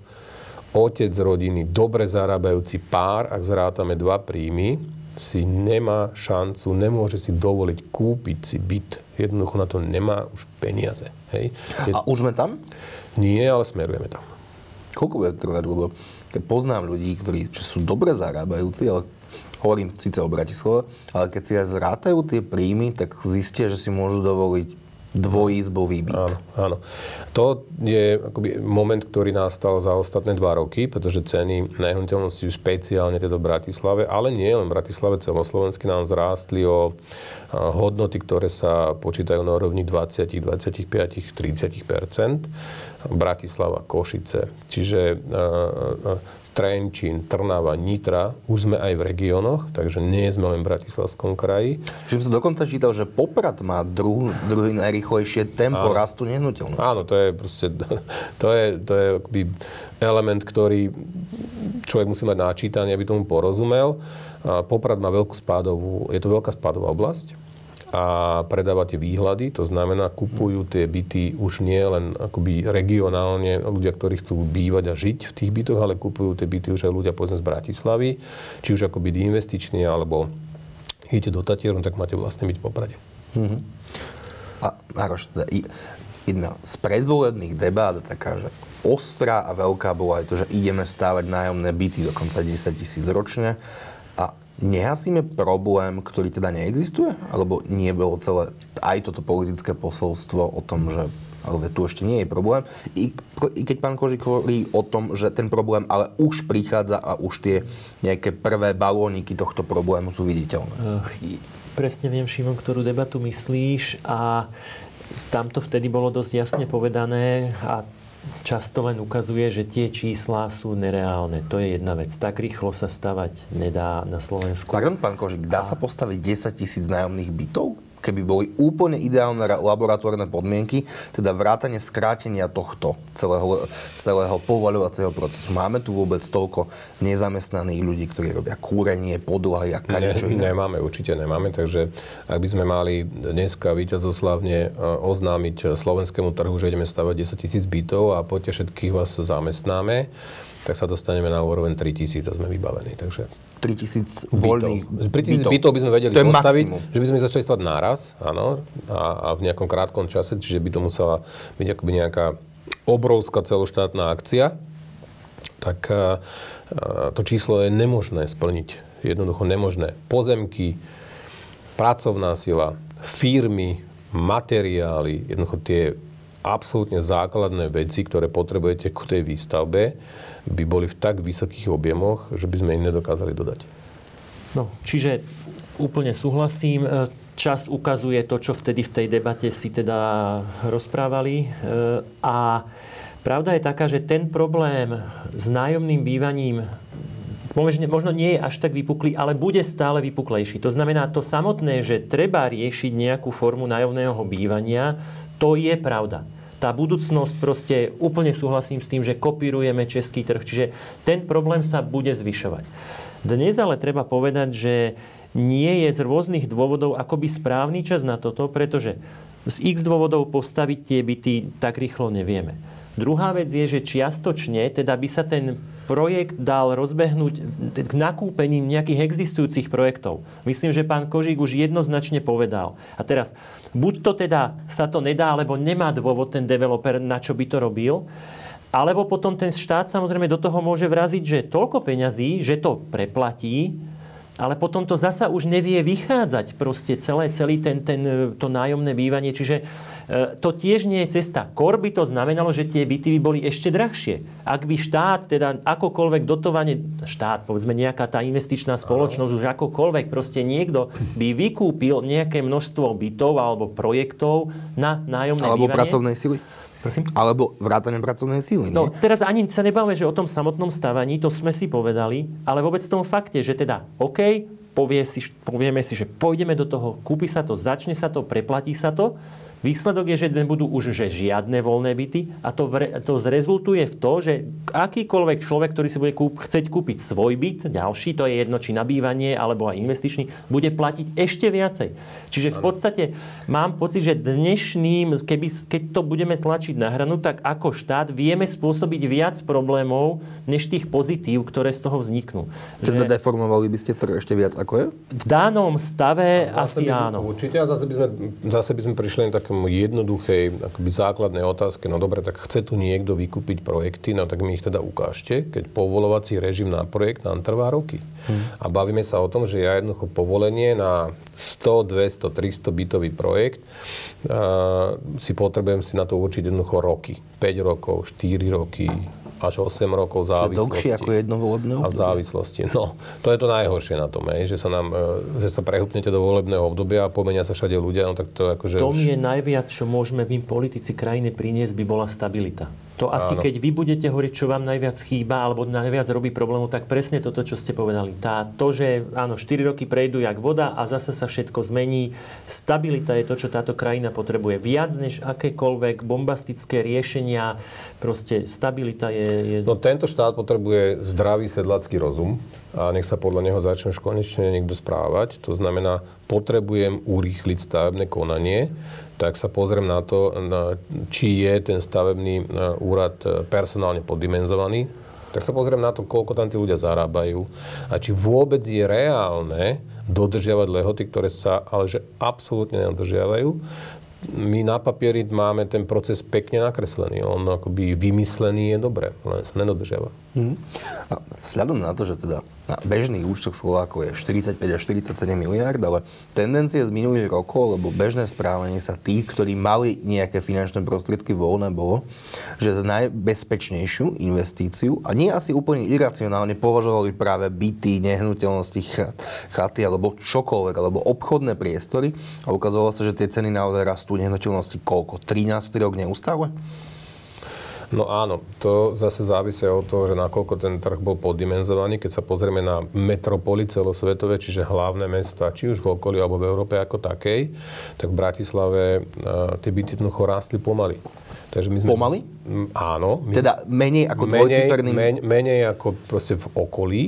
otec rodiny, dobre zarábajúci pár, ak zrátame dva príjmy, si nemá šancu, nemôže si dovoliť kúpiť si byt. Jednoducho na to nemá už peniaze. Hej? Je... A už sme tam? Nie, ale smerujeme tam. Koľko bude trvať? Lebo keď poznám ľudí, ktorí sú dobre zarábajúci, ale hovorím síce o Bratislave, ale keď si aj zrátajú tie príjmy, tak zistia, že si môžu dovoliť dvojizbový byt. Áno, áno. To je akoby moment, ktorý nastal za ostatné dva roky, pretože ceny nehnuteľnosti špeciálne teda v Bratislave, ale nie len v Bratislave, celoslovensky nám zrástli o hodnoty, ktoré sa počítajú na úrovni 20, 25, 30 Bratislava, Košice. Čiže Trenčín, Trnava, Nitra, už sme aj v regiónoch, takže nie sme len v Bratislavskom kraji. Že som dokonca čítal, že Poprad má druhý, druhý najrychlejšie tempo Áno. rastu nehnuteľnosti. Áno, to je proste, to je, to je akoby element, ktorý človek musí mať načítaný, aby tomu porozumel. Poprad má veľkú spádovú, je to veľká spádová oblasť a predávate výhľady, to znamená, kupujú tie byty už nie len akoby regionálne ľudia, ktorí chcú bývať a žiť v tých bytoch, ale kupujú tie byty už aj ľudia povedzme z Bratislavy, či už ako byt investičný, alebo idete do Tatieru, tak máte vlastne byť v Poprade. Mm-hmm. A Maroš, teda jedna z predvolebných debát taká, že ostrá a veľká bola aj to, že ideme stávať nájomné byty, dokonca 10 tisíc ročne nehasíme problém, ktorý teda neexistuje? Alebo nie bolo celé aj toto politické posolstvo o tom, že ale tu ešte nie je problém. I, I keď pán Kožik hovorí o tom, že ten problém ale už prichádza a už tie nejaké prvé balóniky tohto problému sú viditeľné. Uh, presne viem, Šimon, ktorú debatu myslíš a tamto vtedy bolo dosť jasne povedané a často len ukazuje, že tie čísla sú nereálne. To je jedna vec. Tak rýchlo sa stavať nedá na Slovensku. Pardon, pán Kožik, dá sa postaviť 10 tisíc nájomných bytov? Keby boli úplne ideálne laboratórne podmienky, teda vrátanie skrátenia tohto celého, celého povoľovacieho procesu. Máme tu vôbec toľko nezamestnaných ľudí, ktorí robia kúrenie, podlahy a kadečo iné? Nemáme, určite nemáme, takže ak by sme mali dneska víťazoslavne e, oznámiť slovenskému trhu, že ideme stavať 10 tisíc bytov a poďte všetkých vás zamestnáme, tak sa dostaneme na úroveň 3000 a sme vybavení. Takže 3000 voľných bytov. bytov by sme vedeli to postaviť, maximum. že by sme začali stavať náraz, áno, a, a v nejakom krátkom čase, čiže by to musela byť akoby nejaká obrovská celoštátna akcia, tak a, a, to číslo je nemožné splniť. Jednoducho nemožné. Pozemky, pracovná sila, firmy, materiály, jednoducho tie absolútne základné veci, ktoré potrebujete ku tej výstavbe, by boli v tak vysokých objemoch, že by sme im nedokázali dodať. No, čiže úplne súhlasím. E, čas ukazuje to, čo vtedy v tej debate si teda rozprávali. E, a pravda je taká, že ten problém s nájomným bývaním možno nie je až tak vypuklý, ale bude stále vypuklejší. To znamená, to samotné, že treba riešiť nejakú formu nájomného bývania, to je pravda tá budúcnosť proste úplne súhlasím s tým, že kopírujeme český trh. Čiže ten problém sa bude zvyšovať. Dnes ale treba povedať, že nie je z rôznych dôvodov akoby správny čas na toto, pretože z x dôvodov postaviť tie byty tak rýchlo nevieme. Druhá vec je, že čiastočne teda by sa ten projekt dal rozbehnúť k nakúpením nejakých existujúcich projektov. Myslím, že pán Kožík už jednoznačne povedal. A teraz, buď to teda sa to nedá, alebo nemá dôvod ten developer, na čo by to robil, alebo potom ten štát samozrejme do toho môže vraziť, že toľko peňazí, že to preplatí, ale potom to zasa už nevie vychádzať proste celé, celý ten, ten, to nájomné bývanie. Čiže to tiež nie je cesta. Kor by to znamenalo, že tie byty by boli ešte drahšie. Ak by štát, teda akokoľvek dotovanie, štát, povedzme nejaká tá investičná spoločnosť, už akokoľvek, proste niekto by vykúpil nejaké množstvo bytov alebo projektov na nájomné alebo bývanie. Alebo pracovnej sily. Prosím? Alebo vrátane pracovnej síly. No, teraz ani sa nebavíme, že o tom samotnom stavaní, to sme si povedali, ale vôbec v tom fakte, že teda OK, povie si, povieme si, že pôjdeme do toho, kúpi sa to, začne sa to, preplatí sa to, Výsledok je, že nebudú už že žiadne voľné byty a to, vre, to zrezultuje v to, že akýkoľvek človek, ktorý si bude kúp, chceť kúpiť svoj byt, ďalší, to je jedno či nabývanie alebo aj investičný, bude platiť ešte viacej. Čiže v podstate mám pocit, že dnešným, keby, keď to budeme tlačiť na hranu, tak ako štát vieme spôsobiť viac problémov, než tých pozitív, ktoré z toho vzniknú. Teda že... deformovali by ste to ešte viac, ako je? V danom stave asi áno. Určite a zase by sme, zase by sme prišli na tak takému jednoduchej, akoby základnej otázke, no dobre, tak chce tu niekto vykúpiť projekty, no tak mi ich teda ukážte, keď povolovací režim na projekt nám trvá roky. Hmm. A bavíme sa o tom, že ja jednoducho povolenie na 100, 200, 300 bytový projekt uh, si potrebujem si na to určiť jednoducho roky. 5 rokov, 4 roky, až 8 rokov závislosti. To je dlhšie ako jedno volebné obdobie. A v závislosti. No, to je to najhoršie na tom, že sa nám, e, že sa prehupnete do volebného obdobia a pomenia sa všade ľudia, no tak to akože To už... je najviac, čo môžeme my politici krajiny priniesť, by bola stabilita. To asi, Áno. keď vy budete hovoriť, čo vám najviac chýba alebo najviac robí problému, tak presne toto, čo ste povedali. Tá, to, že áno, 4 roky prejdú jak voda a zase sa všetko zmení. Stabilita je to, čo táto krajina potrebuje. Viac než akékoľvek bombastické riešenia. Proste stabilita je... je... No tento štát potrebuje zdravý sedlacký rozum a nech sa podľa neho začne už konečne niekto správať. To znamená, potrebujem urýchliť stavebné konanie, tak sa pozriem na to, či je ten stavebný e, úrad e, personálne poddimenzovaný, tak sa pozriem na to, koľko tam tí ľudia zarábajú a či vôbec je reálne dodržiavať lehoty, ktoré sa ale že absolútne nedodržiavajú my na papieri máme ten proces pekne nakreslený. On akoby vymyslený je dobre, len sa nedodržiava. Mm. A vzhľadom na to, že teda na bežných účtoch Slovákov je 45 až 47 miliard, ale tendencie z minulých rokov, lebo bežné správanie sa tých, ktorí mali nejaké finančné prostriedky voľné, bolo, že za najbezpečnejšiu investíciu, a nie asi úplne iracionálne, považovali práve byty, nehnuteľnosti, chaty alebo čokoľvek, alebo obchodné priestory. A ukazovalo sa, že tie ceny naozaj rastú nehnuteľnosti koľko? 13 rok neustále? No áno, to zase závisí od toho, že nakoľko ten trh bol poddimenzovaný. Keď sa pozrieme na metropoly celosvetové, čiže hlavné mesta, či už v okolí alebo v Európe ako takej, tak v Bratislave uh, tie byty jednoducho rástli pomaly. Takže my sme, pomaly? M, áno. My, teda menej ako dvojciferným? Menej, menej ako proste v okolí.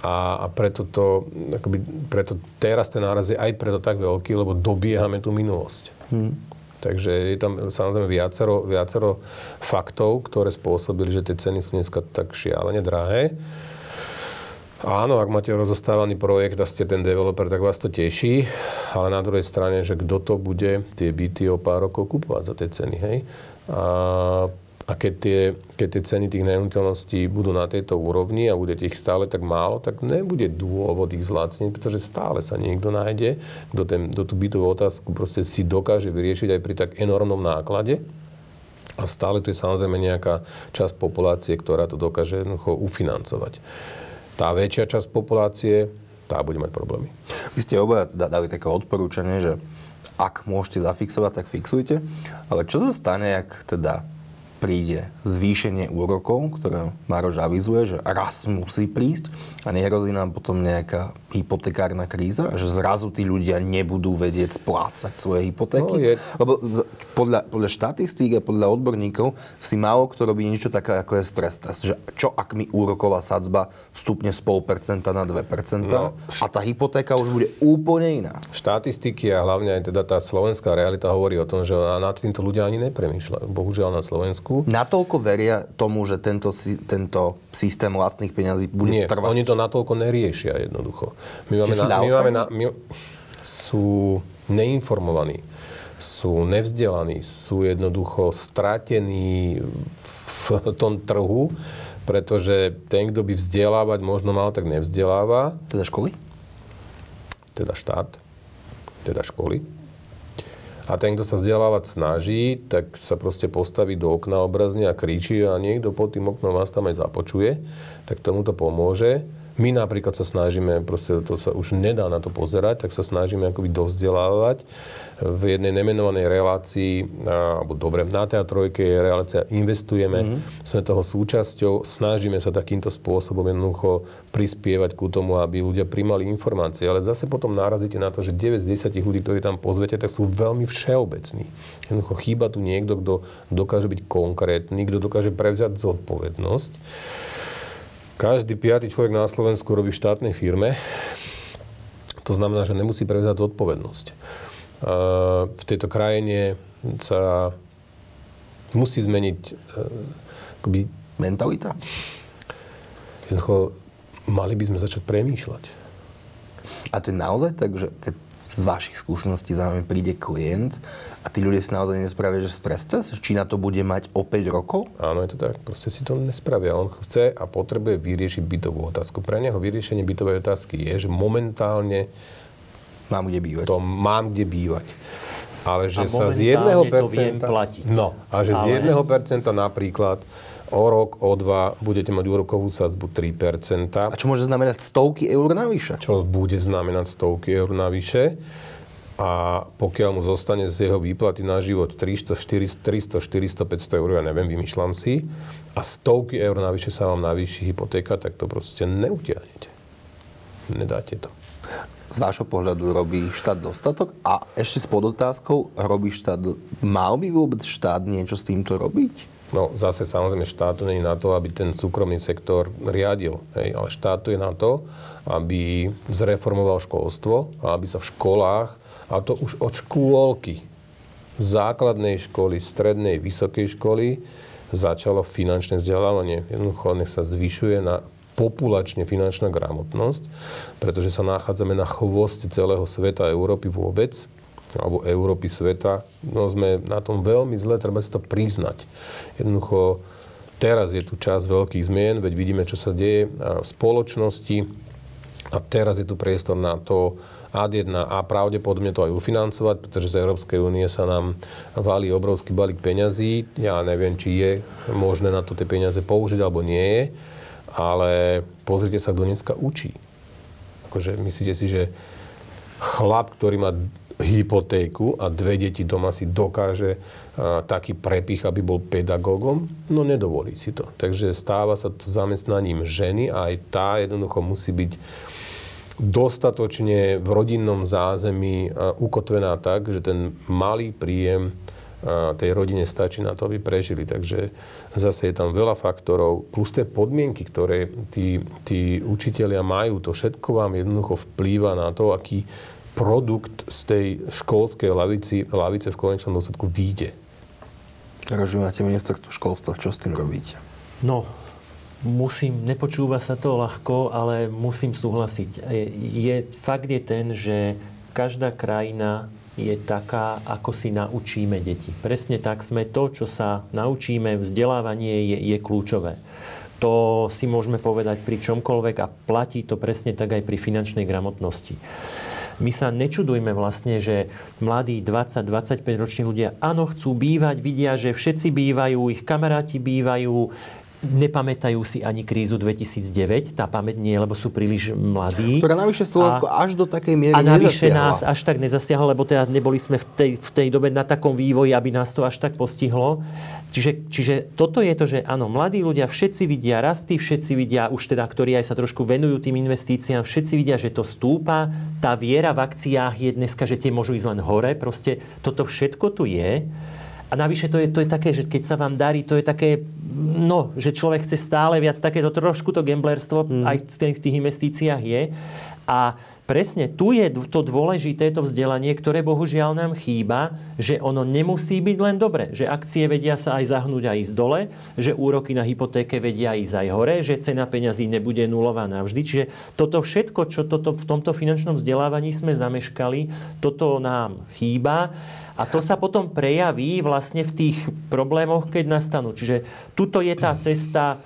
A, a preto, to, akoby, preto teraz ten náraz je aj preto tak veľký, lebo dobiehame tú minulosť. Hmm. Takže je tam samozrejme viacero, viacero faktov, ktoré spôsobili, že tie ceny sú dneska tak šialene drahé. Áno, ak máte rozostávaný projekt a ste ten developer, tak vás to teší, ale na druhej strane, že kto to bude tie byty o pár rokov kupovať za tie ceny, hej? A a keď tie, keď tie ceny tých nehnuteľností budú na tejto úrovni a bude ich stále tak málo, tak nebude dôvod ich zlacniť, pretože stále sa niekto nájde, kto, ten, kto tú bytovú otázku proste si dokáže vyriešiť aj pri tak enormnom náklade. A stále tu je samozrejme nejaká časť populácie, ktorá to dokáže jednoducho ufinancovať. Tá väčšia časť populácie tá bude mať problémy. Vy ste obaja dali také odporúčanie, že ak môžete zafixovať, tak fixujte. Ale čo sa stane, ak teda príde zvýšenie úrokov, ktoré Maroš avizuje, že raz musí prísť a nehrozí nám potom nejaká hypotekárna kríza, že zrazu tí ľudia nebudú vedieť splácať svoje hypotéky. No, je... Lebo podľa, podľa štatistík a podľa odborníkov si málo kto robí niečo také, ako je stres test. Že čo ak mi úroková sadzba stupne z 0,5% na 2% no, a tá hypotéka už bude úplne iná. Štatistiky a hlavne aj teda tá slovenská realita hovorí o tom, že nad týmto ľudia ani nepremýšľajú. Bohužiaľ na Slovensku. Natoľko veria tomu, že tento, tento systém vlastných peňazí bude Nie, trvať? oni to natoľko neriešia jednoducho. My máme, na, my máme na, my, sú neinformovaní, sú nevzdelaní, sú jednoducho stratení v tom trhu, pretože ten, kto by vzdelávať možno mal, tak nevzdeláva. Teda školy? Teda štát, teda školy. A ten, kto sa vzdelávať snaží, tak sa proste postaví do okna obrazne a kričí a niekto pod tým oknom vás tam aj započuje, tak tomu to pomôže. My napríklad sa snažíme, proste to sa už nedá na to pozerať, tak sa snažíme akoby dovzdelávať. V jednej nemenovanej relácii, alebo dobre, na teatrojke je relácia Investujeme, mm-hmm. sme toho súčasťou, snažíme sa takýmto spôsobom jednoducho prispievať ku tomu, aby ľudia primali informácie. Ale zase potom nárazíte na to, že 9 z 10 ľudí, ktorí tam pozvete, tak sú veľmi všeobecní. Jednoducho chýba tu niekto, kto dokáže byť konkrétny, kto dokáže prevziať zodpovednosť. Každý piatý človek na Slovensku robí v štátnej firme. To znamená, že nemusí prevzať zodpovednosť. V tejto krajine sa musí zmeniť akoby, mentalita. Jednoducho, mali by sme začať premýšľať. A to je naozaj tak, že keď z vašich skúseností za vami príde klient a tí ľudia si naozaj nespravia, že stres test? Či na to bude mať o 5 rokov? Áno, je to tak. Proste si to nespravia. On chce a potrebuje vyriešiť bytovú otázku. Pre neho vyriešenie bytovej otázky je, že momentálne mám kde bývať. To mám kde bývať. Ale že a sa z 1%... to viem platiť. No, a že ale... z 1% napríklad o rok, o dva budete mať úrokovú sadzbu 3%. A čo môže znamenať stovky eur navyše? Čo bude znamenať stovky eur navyše. A pokiaľ mu zostane z jeho výplaty na život 300, 400, 300, 400, 500 eur, ja neviem, vymýšľam si, a stovky eur navyše sa vám navýši hypotéka, tak to proste neutiahnete. Nedáte to. Z vášho pohľadu robí štát dostatok? A ešte s podotázkou, robí štát, mal by vôbec štát niečo s týmto robiť? No zase samozrejme štátu nie je na to, aby ten súkromný sektor riadil. Hej, ale štátu je na to, aby zreformoval školstvo a aby sa v školách, a to už od škôlky, základnej školy, strednej, vysokej školy, začalo finančné vzdelávanie. Jednoducho nech sa zvyšuje na populačne finančná gramotnosť, pretože sa nachádzame na chvoste celého sveta a Európy vôbec alebo Európy sveta, no sme na tom veľmi zle, treba si to priznať. Jednoducho, teraz je tu čas veľkých zmien, veď vidíme, čo sa deje v spoločnosti a teraz je tu priestor na to, ad 1 a pravdepodobne to aj ufinancovať, pretože z Európskej únie sa nám valí obrovský balík peňazí. Ja neviem, či je možné na to tie peniaze použiť, alebo nie je. Ale pozrite sa, kto dneska učí. Akože myslíte si, že chlap, ktorý má hypotéku a dve deti doma si dokáže a, taký prepich, aby bol pedagógom, no nedovolí si to. Takže stáva sa to zamestnaním ženy a aj tá jednoducho musí byť dostatočne v rodinnom zázemí ukotvená tak, že ten malý príjem tej rodine stačí na to, aby prežili. Takže zase je tam veľa faktorov, plus tie podmienky, ktoré tí, tí učitelia majú, to všetko vám jednoducho vplýva na to, aký produkt z tej školskej lavici, lavice v konečnom dôsledku že máte ministerstvo školstva, čo s tým robíte? No, musím, nepočúva sa to ľahko, ale musím súhlasiť. Je, fakt je ten, že každá krajina je taká, ako si naučíme deti. Presne tak sme to, čo sa naučíme, vzdelávanie je, je kľúčové. To si môžeme povedať pri čomkoľvek a platí to presne tak aj pri finančnej gramotnosti my sa nečudujme vlastne, že mladí 20-25 roční ľudia áno, chcú bývať, vidia, že všetci bývajú, ich kamaráti bývajú, nepamätajú si ani krízu 2009, tá pamäť nie, lebo sú príliš mladí. Ktorá navyše Slovensko a, až do takej miery A navyše nezasiahla. nás až tak nezasiahla, lebo teda neboli sme v tej, v tej dobe na takom vývoji, aby nás to až tak postihlo. Čiže, čiže toto je to, že áno, mladí ľudia všetci vidia rasty, všetci vidia už teda, ktorí aj sa trošku venujú tým investíciám, všetci vidia, že to stúpa. Tá viera v akciách je dneska, že tie môžu ísť len hore. Proste toto všetko tu je. A navyše to je, to je také, že keď sa vám darí, to je také, no, že človek chce stále viac, takéto trošku to gamblerstvo mm. aj v tých, v tých investíciách je. A presne tu je to dôležité, to vzdelanie, ktoré bohužiaľ nám chýba, že ono nemusí byť len dobre. Že akcie vedia sa aj zahnúť a ísť dole, že úroky na hypotéke vedia ísť aj hore, že cena peňazí nebude nulová navždy. Čiže toto všetko, čo toto v tomto finančnom vzdelávaní sme zameškali, toto nám chýba. A to sa potom prejaví vlastne v tých problémoch, keď nastanú. Čiže tuto je tá cesta,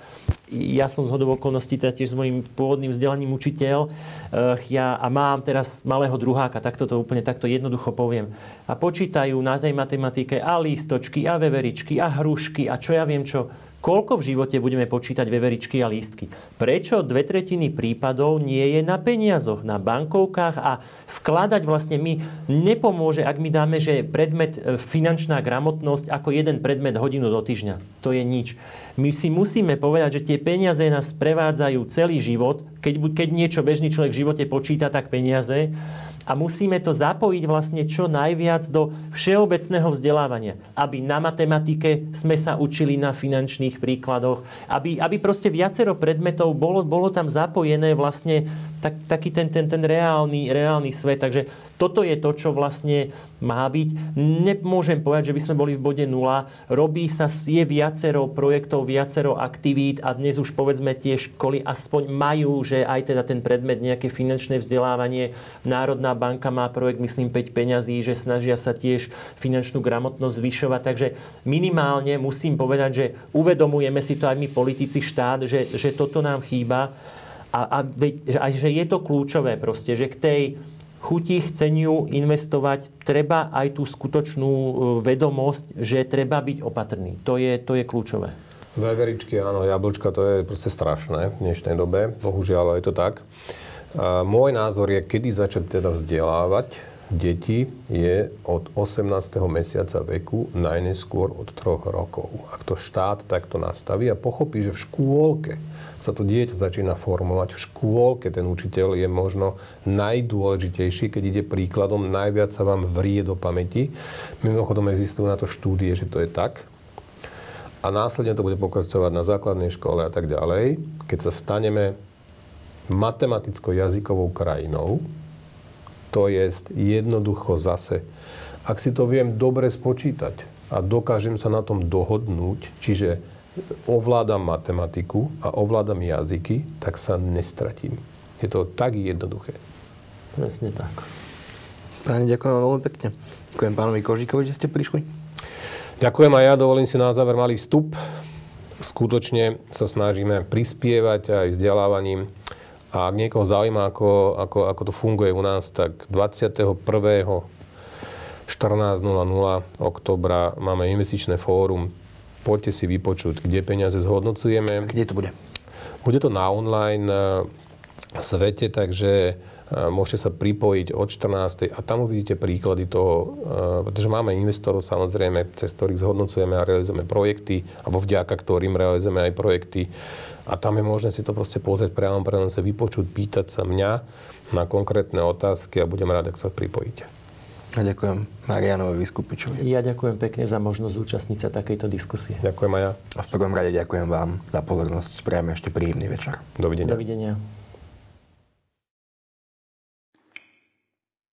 ja som z hodov okolností teda tiež s mojím pôvodným vzdelaním učiteľ eh, ja, a mám teraz malého druháka, takto to úplne takto jednoducho poviem. A počítajú na tej matematike a lístočky, a veveričky, a hrušky, a čo ja viem čo koľko v živote budeme počítať veveričky a lístky. Prečo dve tretiny prípadov nie je na peniazoch, na bankovkách a vkladať vlastne mi nepomôže, ak mi dáme, že predmet e, finančná gramotnosť ako jeden predmet hodinu do týždňa. To je nič. My si musíme povedať, že tie peniaze nás prevádzajú celý život. Keď, keď niečo bežný človek v živote počíta, tak peniaze a musíme to zapojiť vlastne čo najviac do všeobecného vzdelávania. Aby na matematike sme sa učili na finančných príkladoch, aby, aby proste viacero predmetov bolo, bolo tam zapojené vlastne tak, taký ten, ten, ten reálny, reálny svet. Takže toto je to, čo vlastne má byť. Nemôžem povedať, že by sme boli v bode nula. Robí sa, je viacero projektov, viacero aktivít a dnes už povedzme tie školy aspoň majú, že aj teda ten predmet nejaké finančné vzdelávanie. Národná banka má projekt, myslím, 5 peňazí, že snažia sa tiež finančnú gramotnosť zvyšovať. Takže minimálne musím povedať, že uvedomujeme si to aj my politici štát, že, že toto nám chýba. A, a, a že je to kľúčové proste, že k tej chuti, chceniu investovať, treba aj tú skutočnú e, vedomosť, že treba byť opatrný. To je, to je kľúčové. Veveričky, áno, jablčka, to je proste strašné v dnešnej dobe. Bohužiaľ je to tak. A môj názor je, kedy začať teda vzdelávať deti je od 18. mesiaca veku, najneskôr od 3 rokov. Ak to štát takto nastaví a pochopí, že v škôlke sa to dieťa začína formovať. V škôlke ten učiteľ je možno najdôležitejší, keď ide príkladom, najviac sa vám vrie do pamäti. Mimochodom existujú na to štúdie, že to je tak. A následne to bude pokračovať na základnej škole a tak ďalej. Keď sa staneme matematicko-jazykovou krajinou, to je jednoducho zase, ak si to viem dobre spočítať a dokážem sa na tom dohodnúť, čiže ovládam matematiku a ovládam jazyky, tak sa nestratím. Je to tak jednoduché. Presne tak. Páni, ďakujem vám veľmi pekne. Ďakujem pánovi Kožíkovi, že ste prišli. Ďakujem aj ja, dovolím si na záver malý vstup. Skutočne sa snažíme prispievať aj vzdelávaním. A ak niekoho zaujíma, ako, ako, ako to funguje u nás, tak 21. 14.00 oktobra máme investičné fórum poďte si vypočuť, kde peniaze zhodnocujeme. Kde to bude? Bude to na online e, svete, takže e, môžete sa pripojiť od 14. a tam uvidíte príklady toho, e, pretože máme investorov samozrejme, cez ktorých zhodnocujeme a realizujeme projekty, alebo vďaka ktorým realizujeme aj projekty. A tam je možné si to proste pozrieť priamo pre sa vypočuť, pýtať sa mňa na konkrétne otázky a budem rád, ak sa pripojíte. A ďakujem Marianovi Vyskupičovi. Ja ďakujem pekne za možnosť zúčastniť sa takejto diskusie. Ďakujem aj ja. A v prvom rade ďakujem vám za pozornosť. Prajem ešte príjemný večer. Dovidenia. Dovidenia.